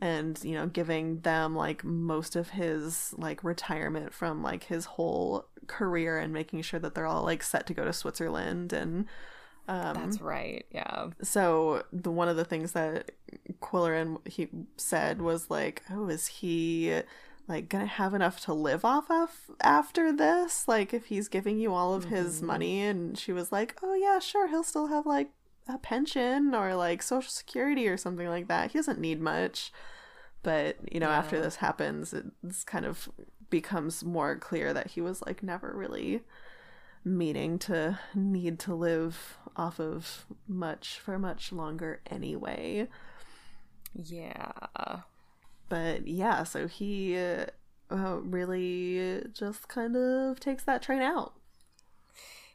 and you know giving them like most of his like retirement from like his whole career and making sure that they're all like set to go to Switzerland and um That's right. Yeah. So the one of the things that Qwilleran he said was like, "Oh, is he like gonna have enough to live off of after this? Like if he's giving you all of mm-hmm. his money?" And she was like, "Oh yeah, sure. He'll still have like a pension or like social security or something like that. He doesn't need much. But, you know, yeah. after this happens, it's kind of becomes more clear that he was like never really meaning to need to live off of much for much longer anyway. Yeah. But yeah, so he uh, really just kind of takes that train out.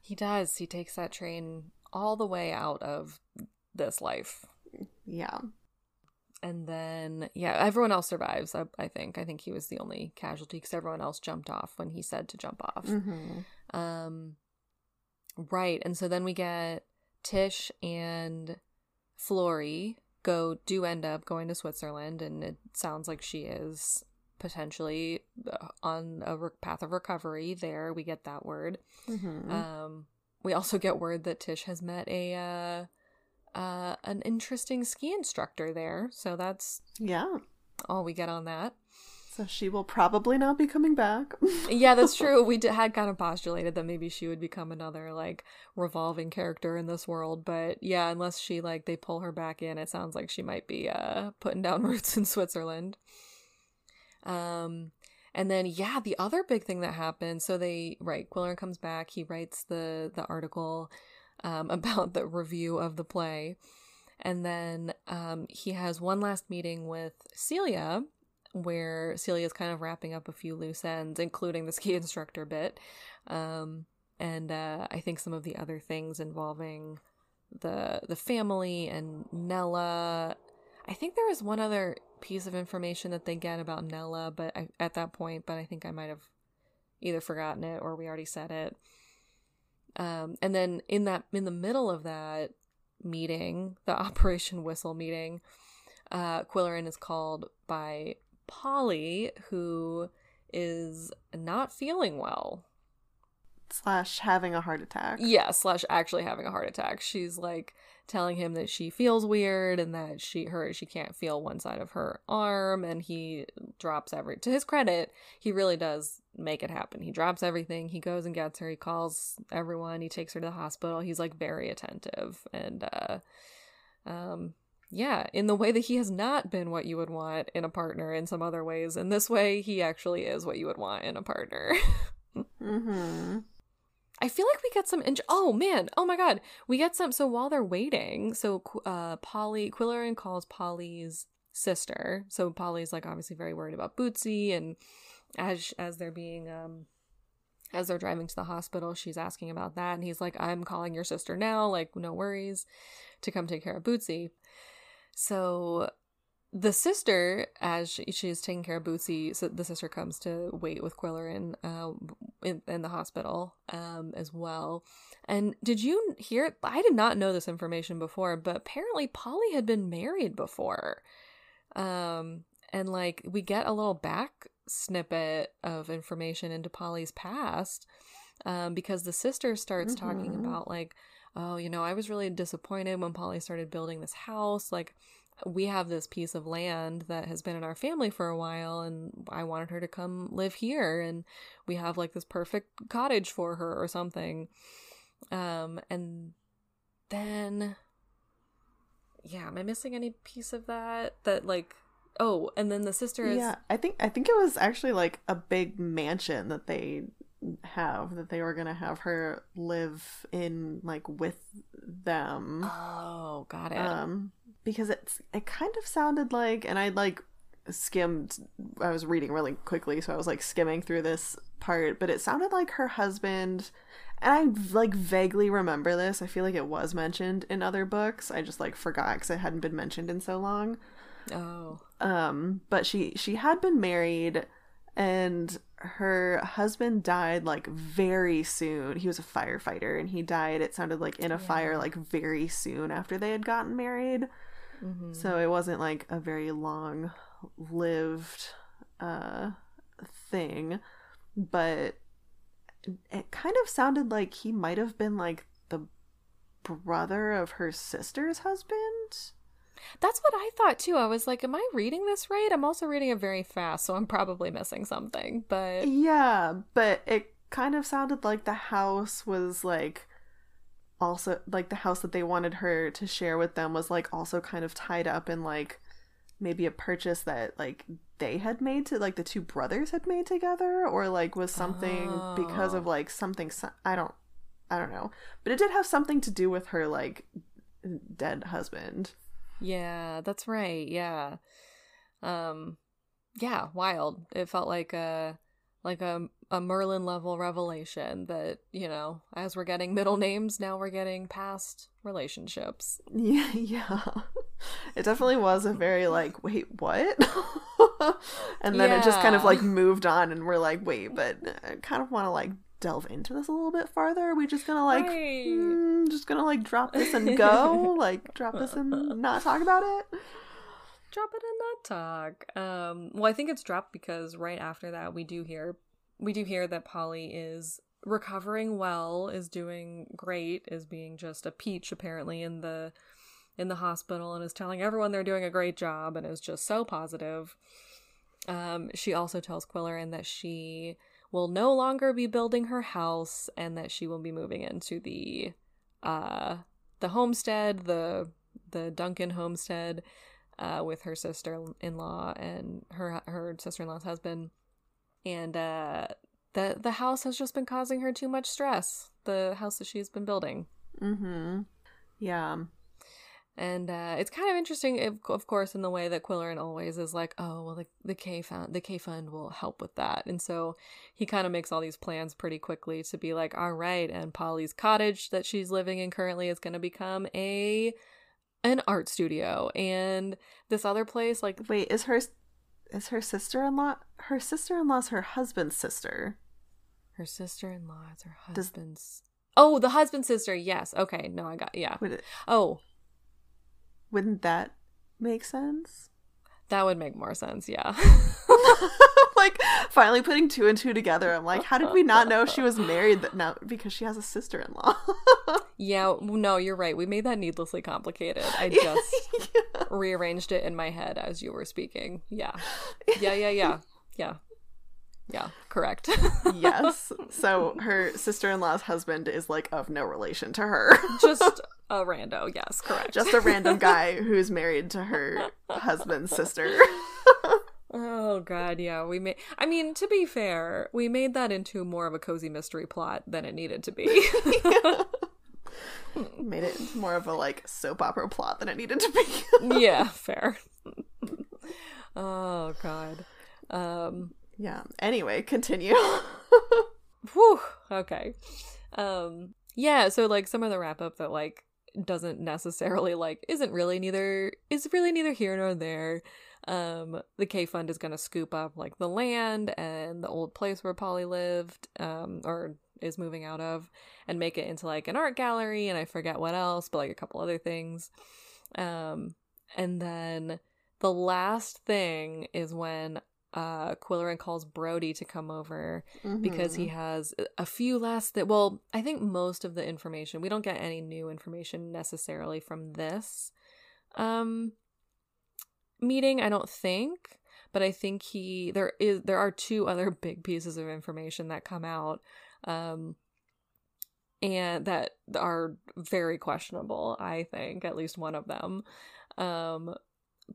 He does. He takes that train all the way out of this life. Yeah. And then, yeah, everyone else survives. I, I think. I think he was the only casualty because everyone else jumped off when he said to jump off. Mm-hmm. Um, right. And so then we get Tish and Florey go do end up going to Switzerland, and it sounds like she is potentially uh, on a re- path of recovery. There, we get that word. Mm-hmm. Um, we also get word that Tish has met a uh, uh, an interesting ski instructor there. So that's yeah, all we get on that. So she will probably not be coming back. [LAUGHS] yeah, that's true. We d- had kind of postulated that maybe she would become another like revolving character in this world, but yeah, unless she like they pull her back in, it sounds like she might be uh putting down [LAUGHS] roots in Switzerland. Um and then yeah, the other big thing that happened, so they right, Qwilleran comes back, he writes the the article um, [LAUGHS] about the review of the play. And then um, he has one last meeting with Celia, where Celia is kind of wrapping up a few loose ends, including the ski [LAUGHS] instructor bit, um, and uh, I think some of the other things involving the the family and Nella. I think there was one other piece of information that they get about Nella, but I, at that point, but I think I might have either forgotten it or we already said it. Um, and then in that in the middle of that meeting, the [LAUGHS] Operation Whistle meeting, uh, Qwilleran is called by Polly, who is not feeling well. Slash having a heart attack. Yeah, slash actually having a heart attack. She's like telling him that she feels weird and that she her she can't feel one side of her arm and he drops every to his credit he really does make it happen he drops everything he goes and gets her he calls everyone he takes her to the hospital he's like very attentive and uh um yeah in the way that he has not been what you would want in a partner in some other ways in this way he actually is what you would want in a partner [LAUGHS] mm-hmm I feel like we get some. In- oh man! Oh my god! We get some. So while they're waiting, so uh, Polly Qwilleran calls Polly's sister. So Polly's like obviously very worried about Bootsie, and as as they're being um as they're driving to the hospital, she's asking about that, and he's like, "I'm calling your sister now. Like, no worries, to come take care of Bootsie." So the sister, as she, she's taking care of Bootsie, so the sister comes to wait with Qwilleran, uh, in, in the hospital um, as well. And did you hear? I did not know this information before, but apparently Polly had been married before. Um, and like we get a little back snippet of information into Polly's past um, because the sister starts mm-hmm. talking about like, oh, you know, I was really disappointed when Polly started building this house. Like, we have this piece of land that has been in our family for a while, and I wanted her to come live here, and we have like this perfect cottage for her or something. Um, and then, yeah, am I missing any piece of that? That like Oh, and then the sister is Yeah, I think I think it was actually like a big mansion that they have that they were to have her live in like with them. Oh, got it. Um because it's it kind of sounded like and I like skimmed I was reading really quickly so I was like skimming through this part, but it sounded like her husband and I like vaguely remember this. I feel like it was mentioned in other books. I just like forgot cuz it hadn't been mentioned in so long. Oh. Um, but she she had been married and her husband died like very soon. He was a firefighter and he died it sounded like in a yeah. fire like very soon after they had gotten married. Mm-hmm. So it wasn't like a very long lived uh thing, but it kind of sounded like he might have been like the brother of her sister's husband. That's what I thought too. I was like, am I reading this right? I'm also reading it very fast, so I'm probably missing something. But Yeah, but it kind of sounded like the house was like also like the house that they wanted her to share with them was like also kind of tied up in like maybe a purchase that like they had made to like the two brothers had made together or like was something oh. because of like something I don't I don't know. But it did have something to do with her like dead husband. Yeah, that's right. Yeah. Um yeah, wild. It felt like a like a a Merlin level revelation that, you know, as we're getting middle names, now we're getting past relationships. [LAUGHS] Yeah, yeah. It definitely was a very like, wait, what? [LAUGHS] and then yeah. it just kind of like moved on and we're like, wait, but I kind of want to like delve into this a little bit farther? Are we just gonna like right. mm, just gonna like drop this and go? [LAUGHS] like drop this and not talk about it? Drop it and not talk. Um well I think it's dropped because right after that we do hear we do hear that Polly is recovering well, is doing great, is being just a peach apparently in the in the hospital and is telling everyone they're doing a great job and is just so positive. Um, she also tells Qwilleran that she will no longer be building her house and that she will be moving into the uh the homestead, the the Duncan homestead uh with her sister-in-law and her her sister-in-law's husband. And uh the the house has just been causing her too much stress. The house that she's been building. Mhm. Yeah. And uh, it's kind of interesting, if, of course, in the way that Qwilleran always is like, oh, well, the, the K fund, the K fund will help with that. And so he kind of makes all these plans pretty quickly to be like, all right, and Polly's cottage that she's living in currently is going to become a an art studio, and this other place, like, wait, is her is her sister in law her sister in law's her husband's sister? Her sister in law is her husband's. Does... Oh, the husband's sister. Yes. Okay. No, I got yeah. Oh, wouldn't that make sense? That would make more sense, yeah. [LAUGHS] like finally putting two and two together. I'm like, how did we not know she was married that now because she has a sister-in-law? [LAUGHS] yeah, no, you're right. We made that needlessly complicated. I [LAUGHS] just yeah. rearranged it in my head as you were speaking. Yeah. Yeah, yeah, yeah. Yeah. Yeah, correct. yes. So her sister in law's husband is like of no relation to her. Just a rando, yes, correct. Just a random [LAUGHS] guy who's married to her husband's sister. [LAUGHS] oh god, yeah. We made I mean, to be fair, we made that into more of a cozy mystery plot than it needed to be. [LAUGHS] Made it into more of a like soap opera plot than it needed to be. yeah, fair. oh god. Um yeah. Anyway, continue. Whew. Okay. Um yeah, so like some of the wrap up that like doesn't necessarily like isn't really neither is really neither here nor there. Um, the K Fund is gonna scoop up like the land and the old place where Polly lived, um, or is moving out of, and make it into like an art gallery, and I forget what else, but like a couple other things. Um, and then the last thing is when uh Qwilleran calls Brody to come over mm-hmm. because he has a few last that well, I think most of the information we don't get any new information necessarily from this um meeting, I don't think, but I think he there is there are two other [LAUGHS] big pieces of information that come out um and that are very questionable, I think, at least one of them. Um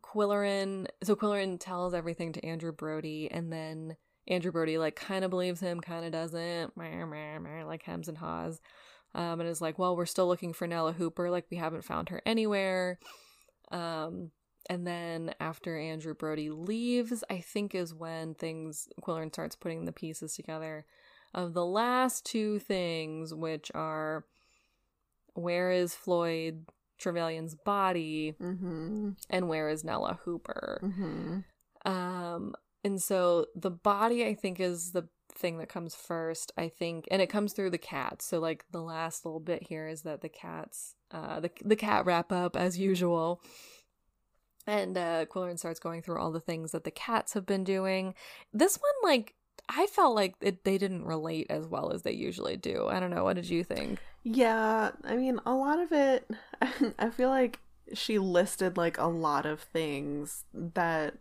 Qwilleran so Qwilleran tells everything to Andrew Brody and then Andrew Brody like kind of believes him, kind of doesn't, like hems and haws. Um, and is like, well, we're still looking for Nella Hooper, like we haven't found her anywhere. Um, and then after Andrew Brody leaves, I think is when things Qwilleran starts putting the pieces together of the last two things, which are where is Floyd Trevelyan's body mm-hmm. and where is Nella Hooper. Mm-hmm. Um, and so the body, I think, is the thing that comes first. I think, and it comes through the cats. So like the last little bit here is that the cats, uh, the the cat wrap up as usual. And uh, Qwilleran starts going through all the things that the cats have been doing. This one, like, I felt like it, they didn't relate as well as they usually do. I don't know. What did you think? Yeah, I mean, a lot of it, [LAUGHS] I feel like she listed like a lot of things that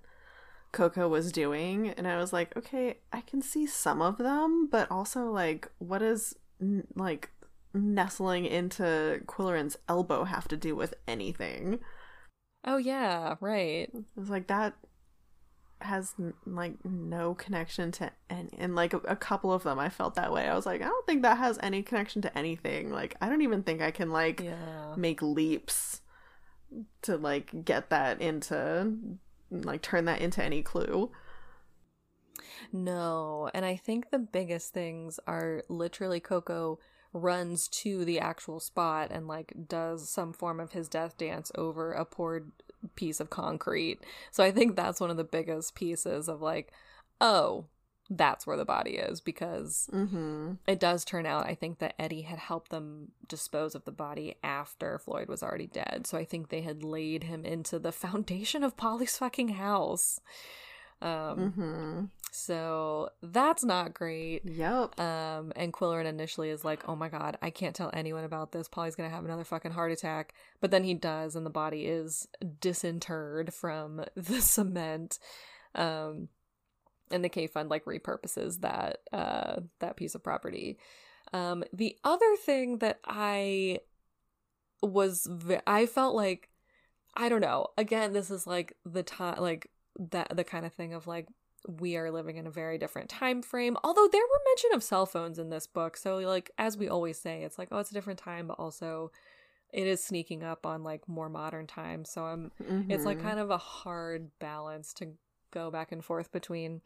Koko was doing, and I was like, okay, I can see some of them, but also like, what does like nestling into Qwilleran's elbow have to do with anything? Oh yeah, right. It was like that has like no connection to any and like a, a, couple of them i felt that way. I was like i don't think that has any connection to anything. Like i don't even think i can like yeah. make leaps to like get that into like turn that into any clue. No and i think the biggest things are literally koko runs to the actual spot and like does some form of his death dance over a poured piece of concrete. So I think that's one of the biggest pieces of like, oh, that's where the body is because mm-hmm. it does turn out I think that Eddie had helped them dispose of the body after Floyd was already dead. So I think they had laid him into the [LAUGHS] foundation of Polly's fucking house. Um, mm-hmm. So that's not great. Yep. Um, and Qwilleran initially is like, "Oh my god, I can't tell anyone about this. Polly's gonna have another fucking heart attack." But then he does, and the body is disinterred from [LAUGHS] the cement. Um, and the K Fund like repurposes that uh that piece of property. Um, the other thing that I was, I felt like, I don't know. Again, this is like the time, like that the kind of thing of like we are living in a very different time frame although there were mention of cell phones in this book so like as we always say it's like oh it's a different time but also it is sneaking up on like more modern times so i'm mm-hmm. it's like mm-hmm. kind of a hard balance to go back and forth between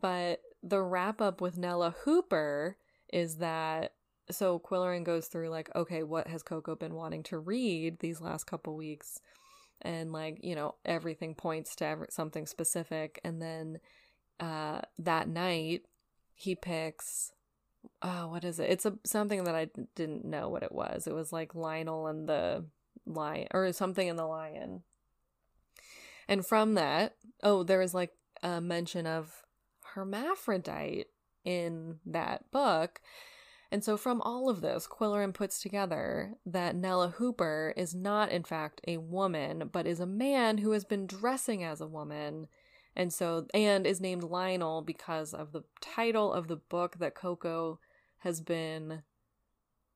but the wrap up with nella hooper is that so Qwilleran goes through like okay what has koko been wanting to read these last couple weeks and like you know everything points to every, something specific. And then uh that night he picks oh what is it? It's a something that i didn't know what it was. It was like lionel and the lion or something in the lion. And from that oh there was like a mention of hermaphrodite in that book and so, from all of this, Qwilleran puts together that Nella Hooper is not, in fact, a woman, but is a man who has been dressing as a woman. And so, and is named Lionel because of the title of the book that Koko has been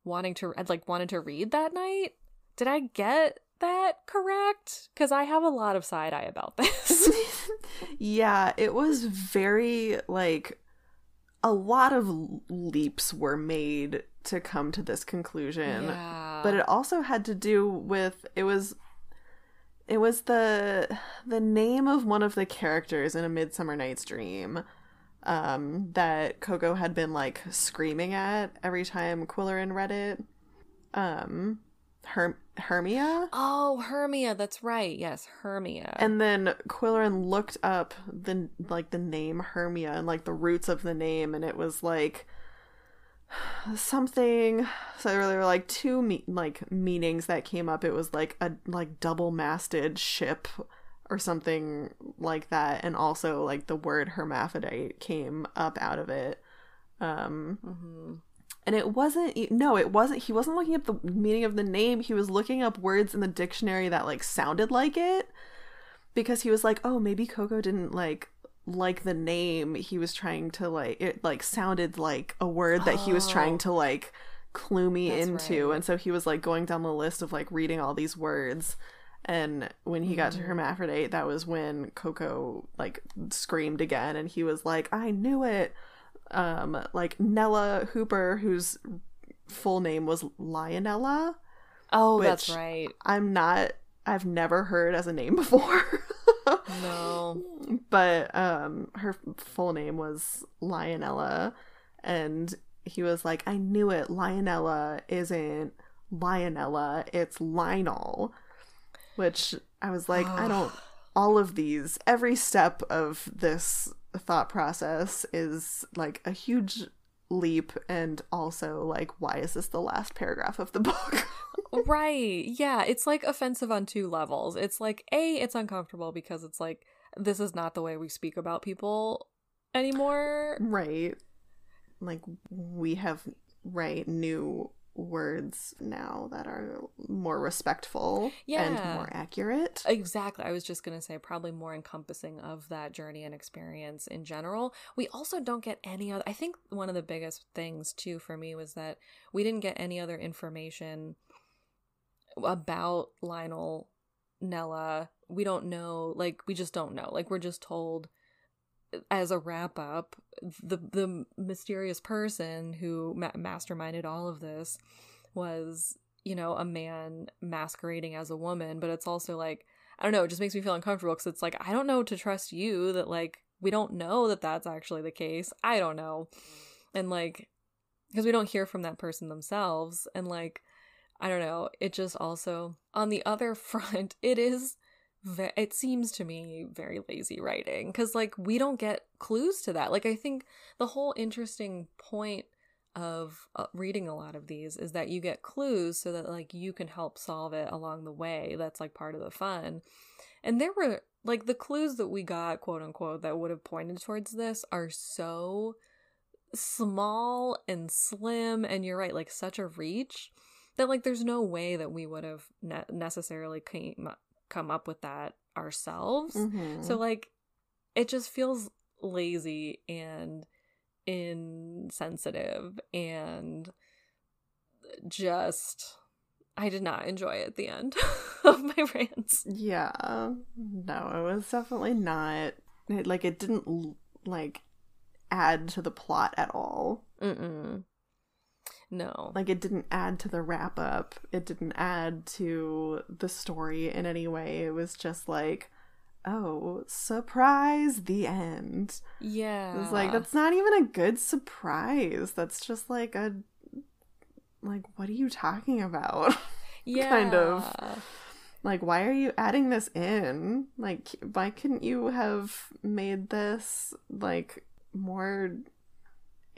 wanting to, like, wanted to read that night. Did I get that correct? Because I have a lot of side eye about this. [LAUGHS] yeah, it was very, like, a lot of leaps were made to come to this conclusion. Yeah. But it also had to do with it was it was the the name of one of the characters in a Midsummer Night's Dream um, that Koko had been like screaming at every time Qwilleran read it. Um, Her- Hermia. Oh, Hermia, that's right. Yes, Hermia. And then Qwilleran looked up the like the name Hermia and like the roots of the name, and it was like something. So there were like two me- like meanings that came up. It was like a like double masted ship or something like that, and also like the word hermaphrodite came up out of it. Um, mm-hmm. And it wasn't no, it wasn't. He wasn't looking up the meaning of the name. He was looking up words in the dictionary that like sounded like it because he was like, oh, maybe Koko didn't like like the name. He was trying to like it like sounded like a word that he was trying Oh. to like clue me That's into, right. and so he was like going down the list of like reading all these words. And when he got to Mhm. hermaphrodite, that was when Koko like screamed again, and he was like, "I knew it." Um, like Nella Hooper, whose full name was Lionella. oh, that's right. I'm not. I've never heard as a name [LAUGHS] before. No. but um her full name was Lionella and he was like I knew it Lionella isn't Lionella it's Lionel which I was like I don't [SIGHS] all of these every step of this thought process is like a huge leap and also like why is this the last paragraph of the [LAUGHS] book right. Yeah, it's like offensive on two levels. It's like A, it's uncomfortable because it's like this is not the way we speak about people anymore. Right. Like we have right new words now that are more respectful and more accurate. Exactly. I was just going to say probably more encompassing of that journey and experience in general. We also don't get any other I think one of the biggest things too for me was that we didn't get any other information about Lionel Nella. We don't know like we just don't know. Like we're just told as a wrap up the the mysterious person who ma- masterminded all of this was you know a man masquerading as a woman but it's also like i don't know it just makes me feel uncomfortable because it's like i don't know to trust you that like we don't know that that's actually the case. I don't know. And like because we don't hear from that person themselves. And like i don't know it just also on the other [LAUGHS] front it is ve- it seems to me very lazy writing because like we don't get clues to that. Like i think the whole interesting point of uh, reading a lot of these is that you get clues so that like you can help solve it along the way. That's like part of the fun. And there were like the clues that we got quote unquote that would have pointed towards this are so small and slim and you're right like such a reach that like there's no way that we would have ne- necessarily came, come up with that ourselves Mhm. so like it just feels lazy and insensitive and just I did not enjoy it at the end [LAUGHS] of my rants. yeah. No, it was definitely not it, like it didn't like add to the plot at all. Mm-mm. No. Like it didn't add to the wrap up. It didn't add to the story in any way. It was just like, oh, surprise, the end. yeah. It's like that's not even a good surprise. That's just like a like what are you talking about? [LAUGHS] yeah. kind of. like why are you adding this in? Like why couldn't you have made this like more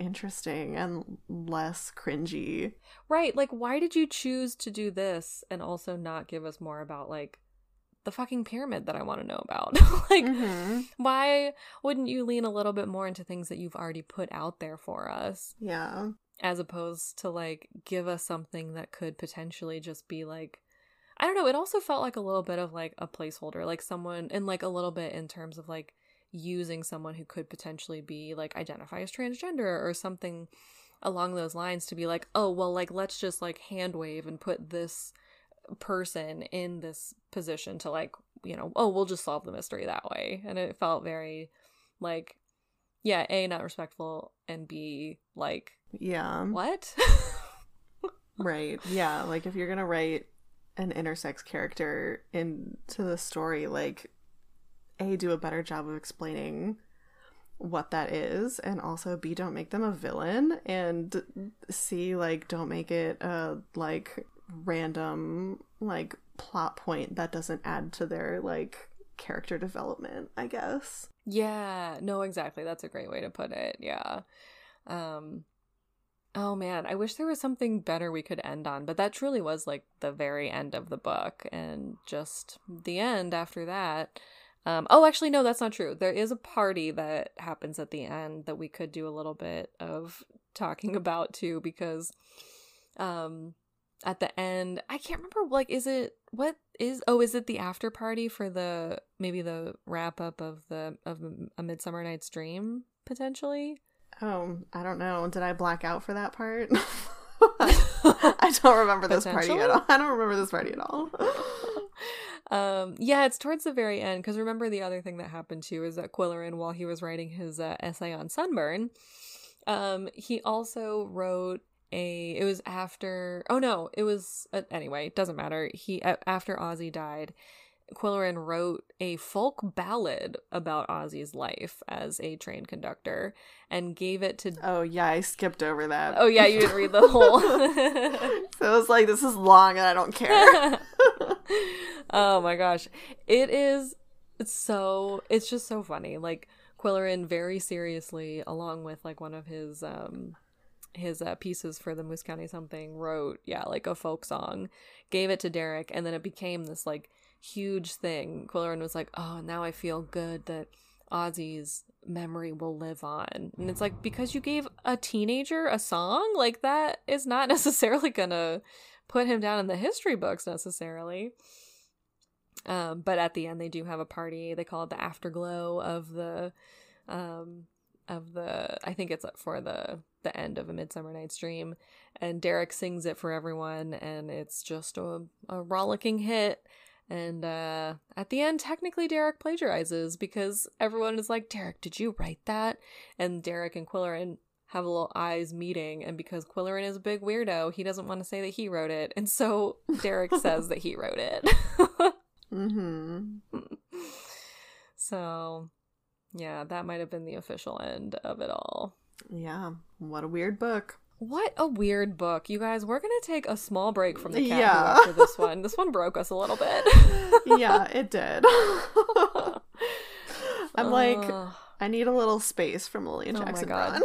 interesting and less cringy? Right. Like why did you choose to do this and also not give us more about like the fucking pyramid that I want to know about? [LAUGHS] like Mhm. why wouldn't you lean a little bit more into things that you've already put out there for us? Yeah. as opposed to like give us something that could potentially just be like I don't know, it also felt like a little bit of like a placeholder, like someone and like a little bit in terms of like using someone who could potentially be like identify as transgender or something along those lines to be like, "Oh, well like let's just like hand wave and put this person in this position to like, you know, oh, we'll just solve the mystery that way." And it felt very like yeah, A not respectful and B like Yeah. what? [LAUGHS] Right. Yeah. Like if you're gonna write an intersex character into the story, like A, do a better job of explaining what that is, and also B, don't make them a villain, and C, like don't make it a like random like plot point that doesn't add to their like character development, I guess. Yeah, no, exactly. That's a great way to put it. Yeah. Um Oh man, I wish there was something better we could end on, but that truly was like the very end of the book and just the end after that. Um, oh, actually, no, that's not true. There is a party that happens at the end that we could do a little bit of talking [LAUGHS] about too, because um, at the end, I can't remember. Like, is it what is? Oh, is it the after party for the maybe the wrap up of the of a Midsummer Night's Dream potentially? Oh, I don't know. Did I black out for that part? [LAUGHS] [LAUGHS] I don't remember this party at all. I don't remember this party at all. Um, yeah, it's towards the very end because remember the other thing that happened too is that Qwilleran, while he was writing his uh, essay on sunburn, um, he also wrote a. It was after. Oh no, it was uh, anyway. It doesn't matter. He uh, after Ozzy died, Qwilleran wrote a folk ballad about Ozzy's life as a train conductor and gave it to. Oh, yeah, I skipped over that. Oh, yeah, you didn't read the whole. [LAUGHS] so it was like, this is long and I don't care. [LAUGHS] [LAUGHS] oh my gosh. It is so. It's just so funny. Like, Qwilleran very seriously, along with like one of his. um his uh, pieces for the Moose County something wrote yeah like a folk song gave it to Derek and then it became this like huge thing. Qwilleran was like, "Oh, now I feel good that Ozzy's memory will live on." And it's like because you gave a teenager a song, like that is not [LAUGHS] necessarily gonna put him down in the history books necessarily. Um, but at the end, they do have a party. They call it the afterglow of the, um, of the. I think it's for the the end of a Midsummer Night's Dream, and Derek sings it for everyone, and it's just a a rollicking hit. And uh, at the end, technically, Derek plagiarizes because everyone is like, Derek, did you write that? And Derek and Qwilleran have a little eyes meeting. And because Qwilleran is a big weirdo, he doesn't want to say that he wrote it. And so [LAUGHS] Derek says that he wrote it. [LAUGHS] mm-hmm. So, yeah, that might have been the official end of it all. Yeah, what a weird book. What a weird book. You guys, we're going to take a small break from the cat yeah. after this one. This one broke us a little bit. [LAUGHS] yeah, it did. I'm like, I need a little space from Lilian oh Jackson oh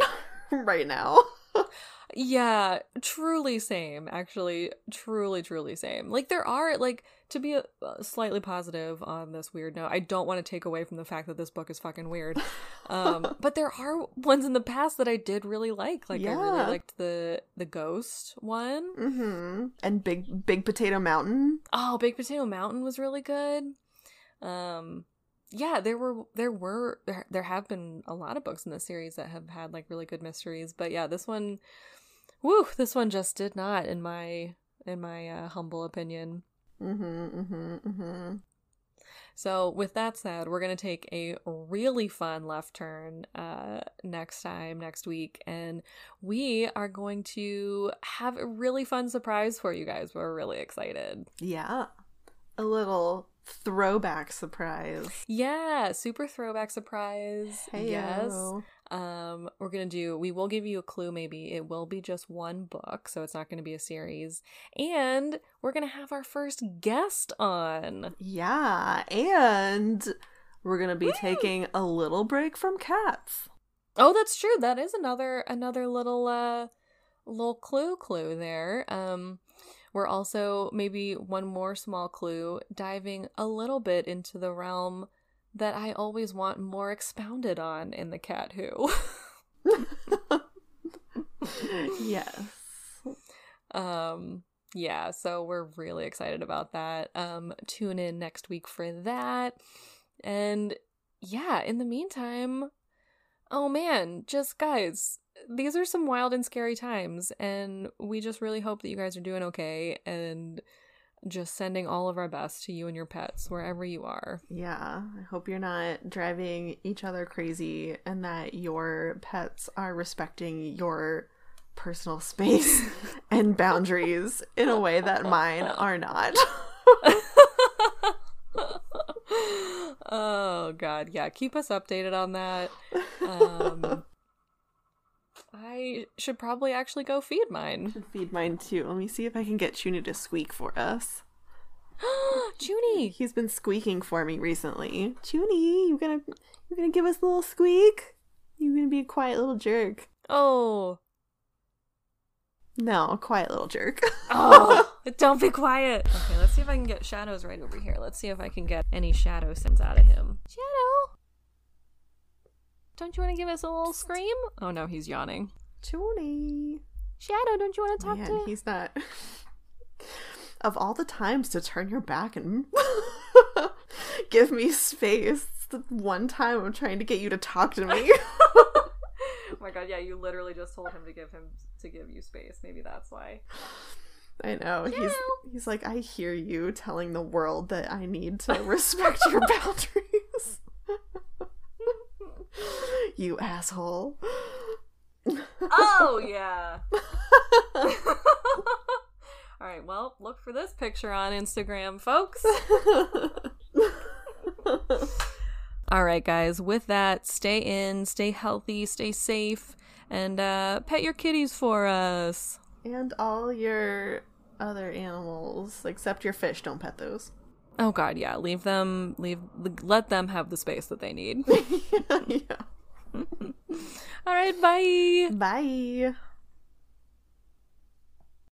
[LAUGHS] right now. yeah, truly same. Actually, truly, truly same. Like, there are, like, to be a, uh, slightly positive on this weird note, I don't want to take away from the fact that this book is fucking weird. Um, [LAUGHS] but there are ones in the past that I did really like. Like yeah. I really liked the the ghost one. Mm-hmm. And Big Big Potato Mountain. Oh, Big Potato Mountain was really good. Um, yeah, there were there were there, there have been a lot of books in the series that have had like really good mysteries, but yeah, this one, woo, this one just did not in my in my uh, humble opinion. Mm-hmm, mm-hmm, mm-hmm. So, with that said, we're going to take a really fun left turn uh, next time, next week, and we are going to have a really fun surprise for you guys. We're really excited. Yeah. A little throwback surprise. Yeah, super throwback surprise. Hey yes. Um, we're gonna do. We will give you a clue. Maybe it will be just one book, so it's not going to be a series. And we're gonna have our first guest on. Yeah, and we're gonna be Woo! taking a little break from cats. Oh, that's true. That is another another little uh little clue clue there. Um we're also maybe one more small clue diving a little bit into the realm that I always want more expounded on in the Cat Who. [LAUGHS] yes. [LAUGHS] Um yeah, so we're really excited about that. Um tune in next week for that. And yeah, in the meantime, oh man, just guys, these are some wild and scary times and we just really hope that you guys are doing okay and just sending all of our best to you and your pets wherever you are. Yeah, I hope you're not driving each other crazy and that your pets are respecting your personal space [LAUGHS] and boundaries in a way that mine are not. [LAUGHS] oh god, yeah, keep us updated on that. Um [LAUGHS] I should probably actually go feed mine. Should feed mine too. Let me see if I can get Chuny to squeak for us. [GASPS] Junie! He's been squeaking for me recently. Chuny, you gonna you gonna give us a little squeak? You gonna be a quiet little jerk? Oh. No, a quiet little jerk. [LAUGHS] Oh. Don't be quiet. Okay, let's see if I can get shadows right over here. Let's see if I can get any shadow sounds out of him. Shadow! Don't you want to give us a little scream? Oh no, he's yawning. Chuny. Shadow, don't you want to talk to? Man, to? he's not. [LAUGHS] of all the times to turn your back and [LAUGHS] give me space, it's the one time I'm trying to get you to talk to me. oh [LAUGHS] my god, yeah, you literally just told him to give him to give you space. Maybe that's why. I know. He's he's like, I hear you telling the world that I need to respect your boundaries. [GASPS] you asshole. Oh yeah. [LAUGHS] All right, well, look for this picture on Instagram, folks. [LAUGHS] All right, guys, with that, stay in, stay healthy, stay safe, and uh, pet your kitties for us. and all your other animals, except your fish, don't pet those. Oh god, yeah, leave them leave let them have the space that they need. [LAUGHS] yeah. [LAUGHS] All right, bye. Bye.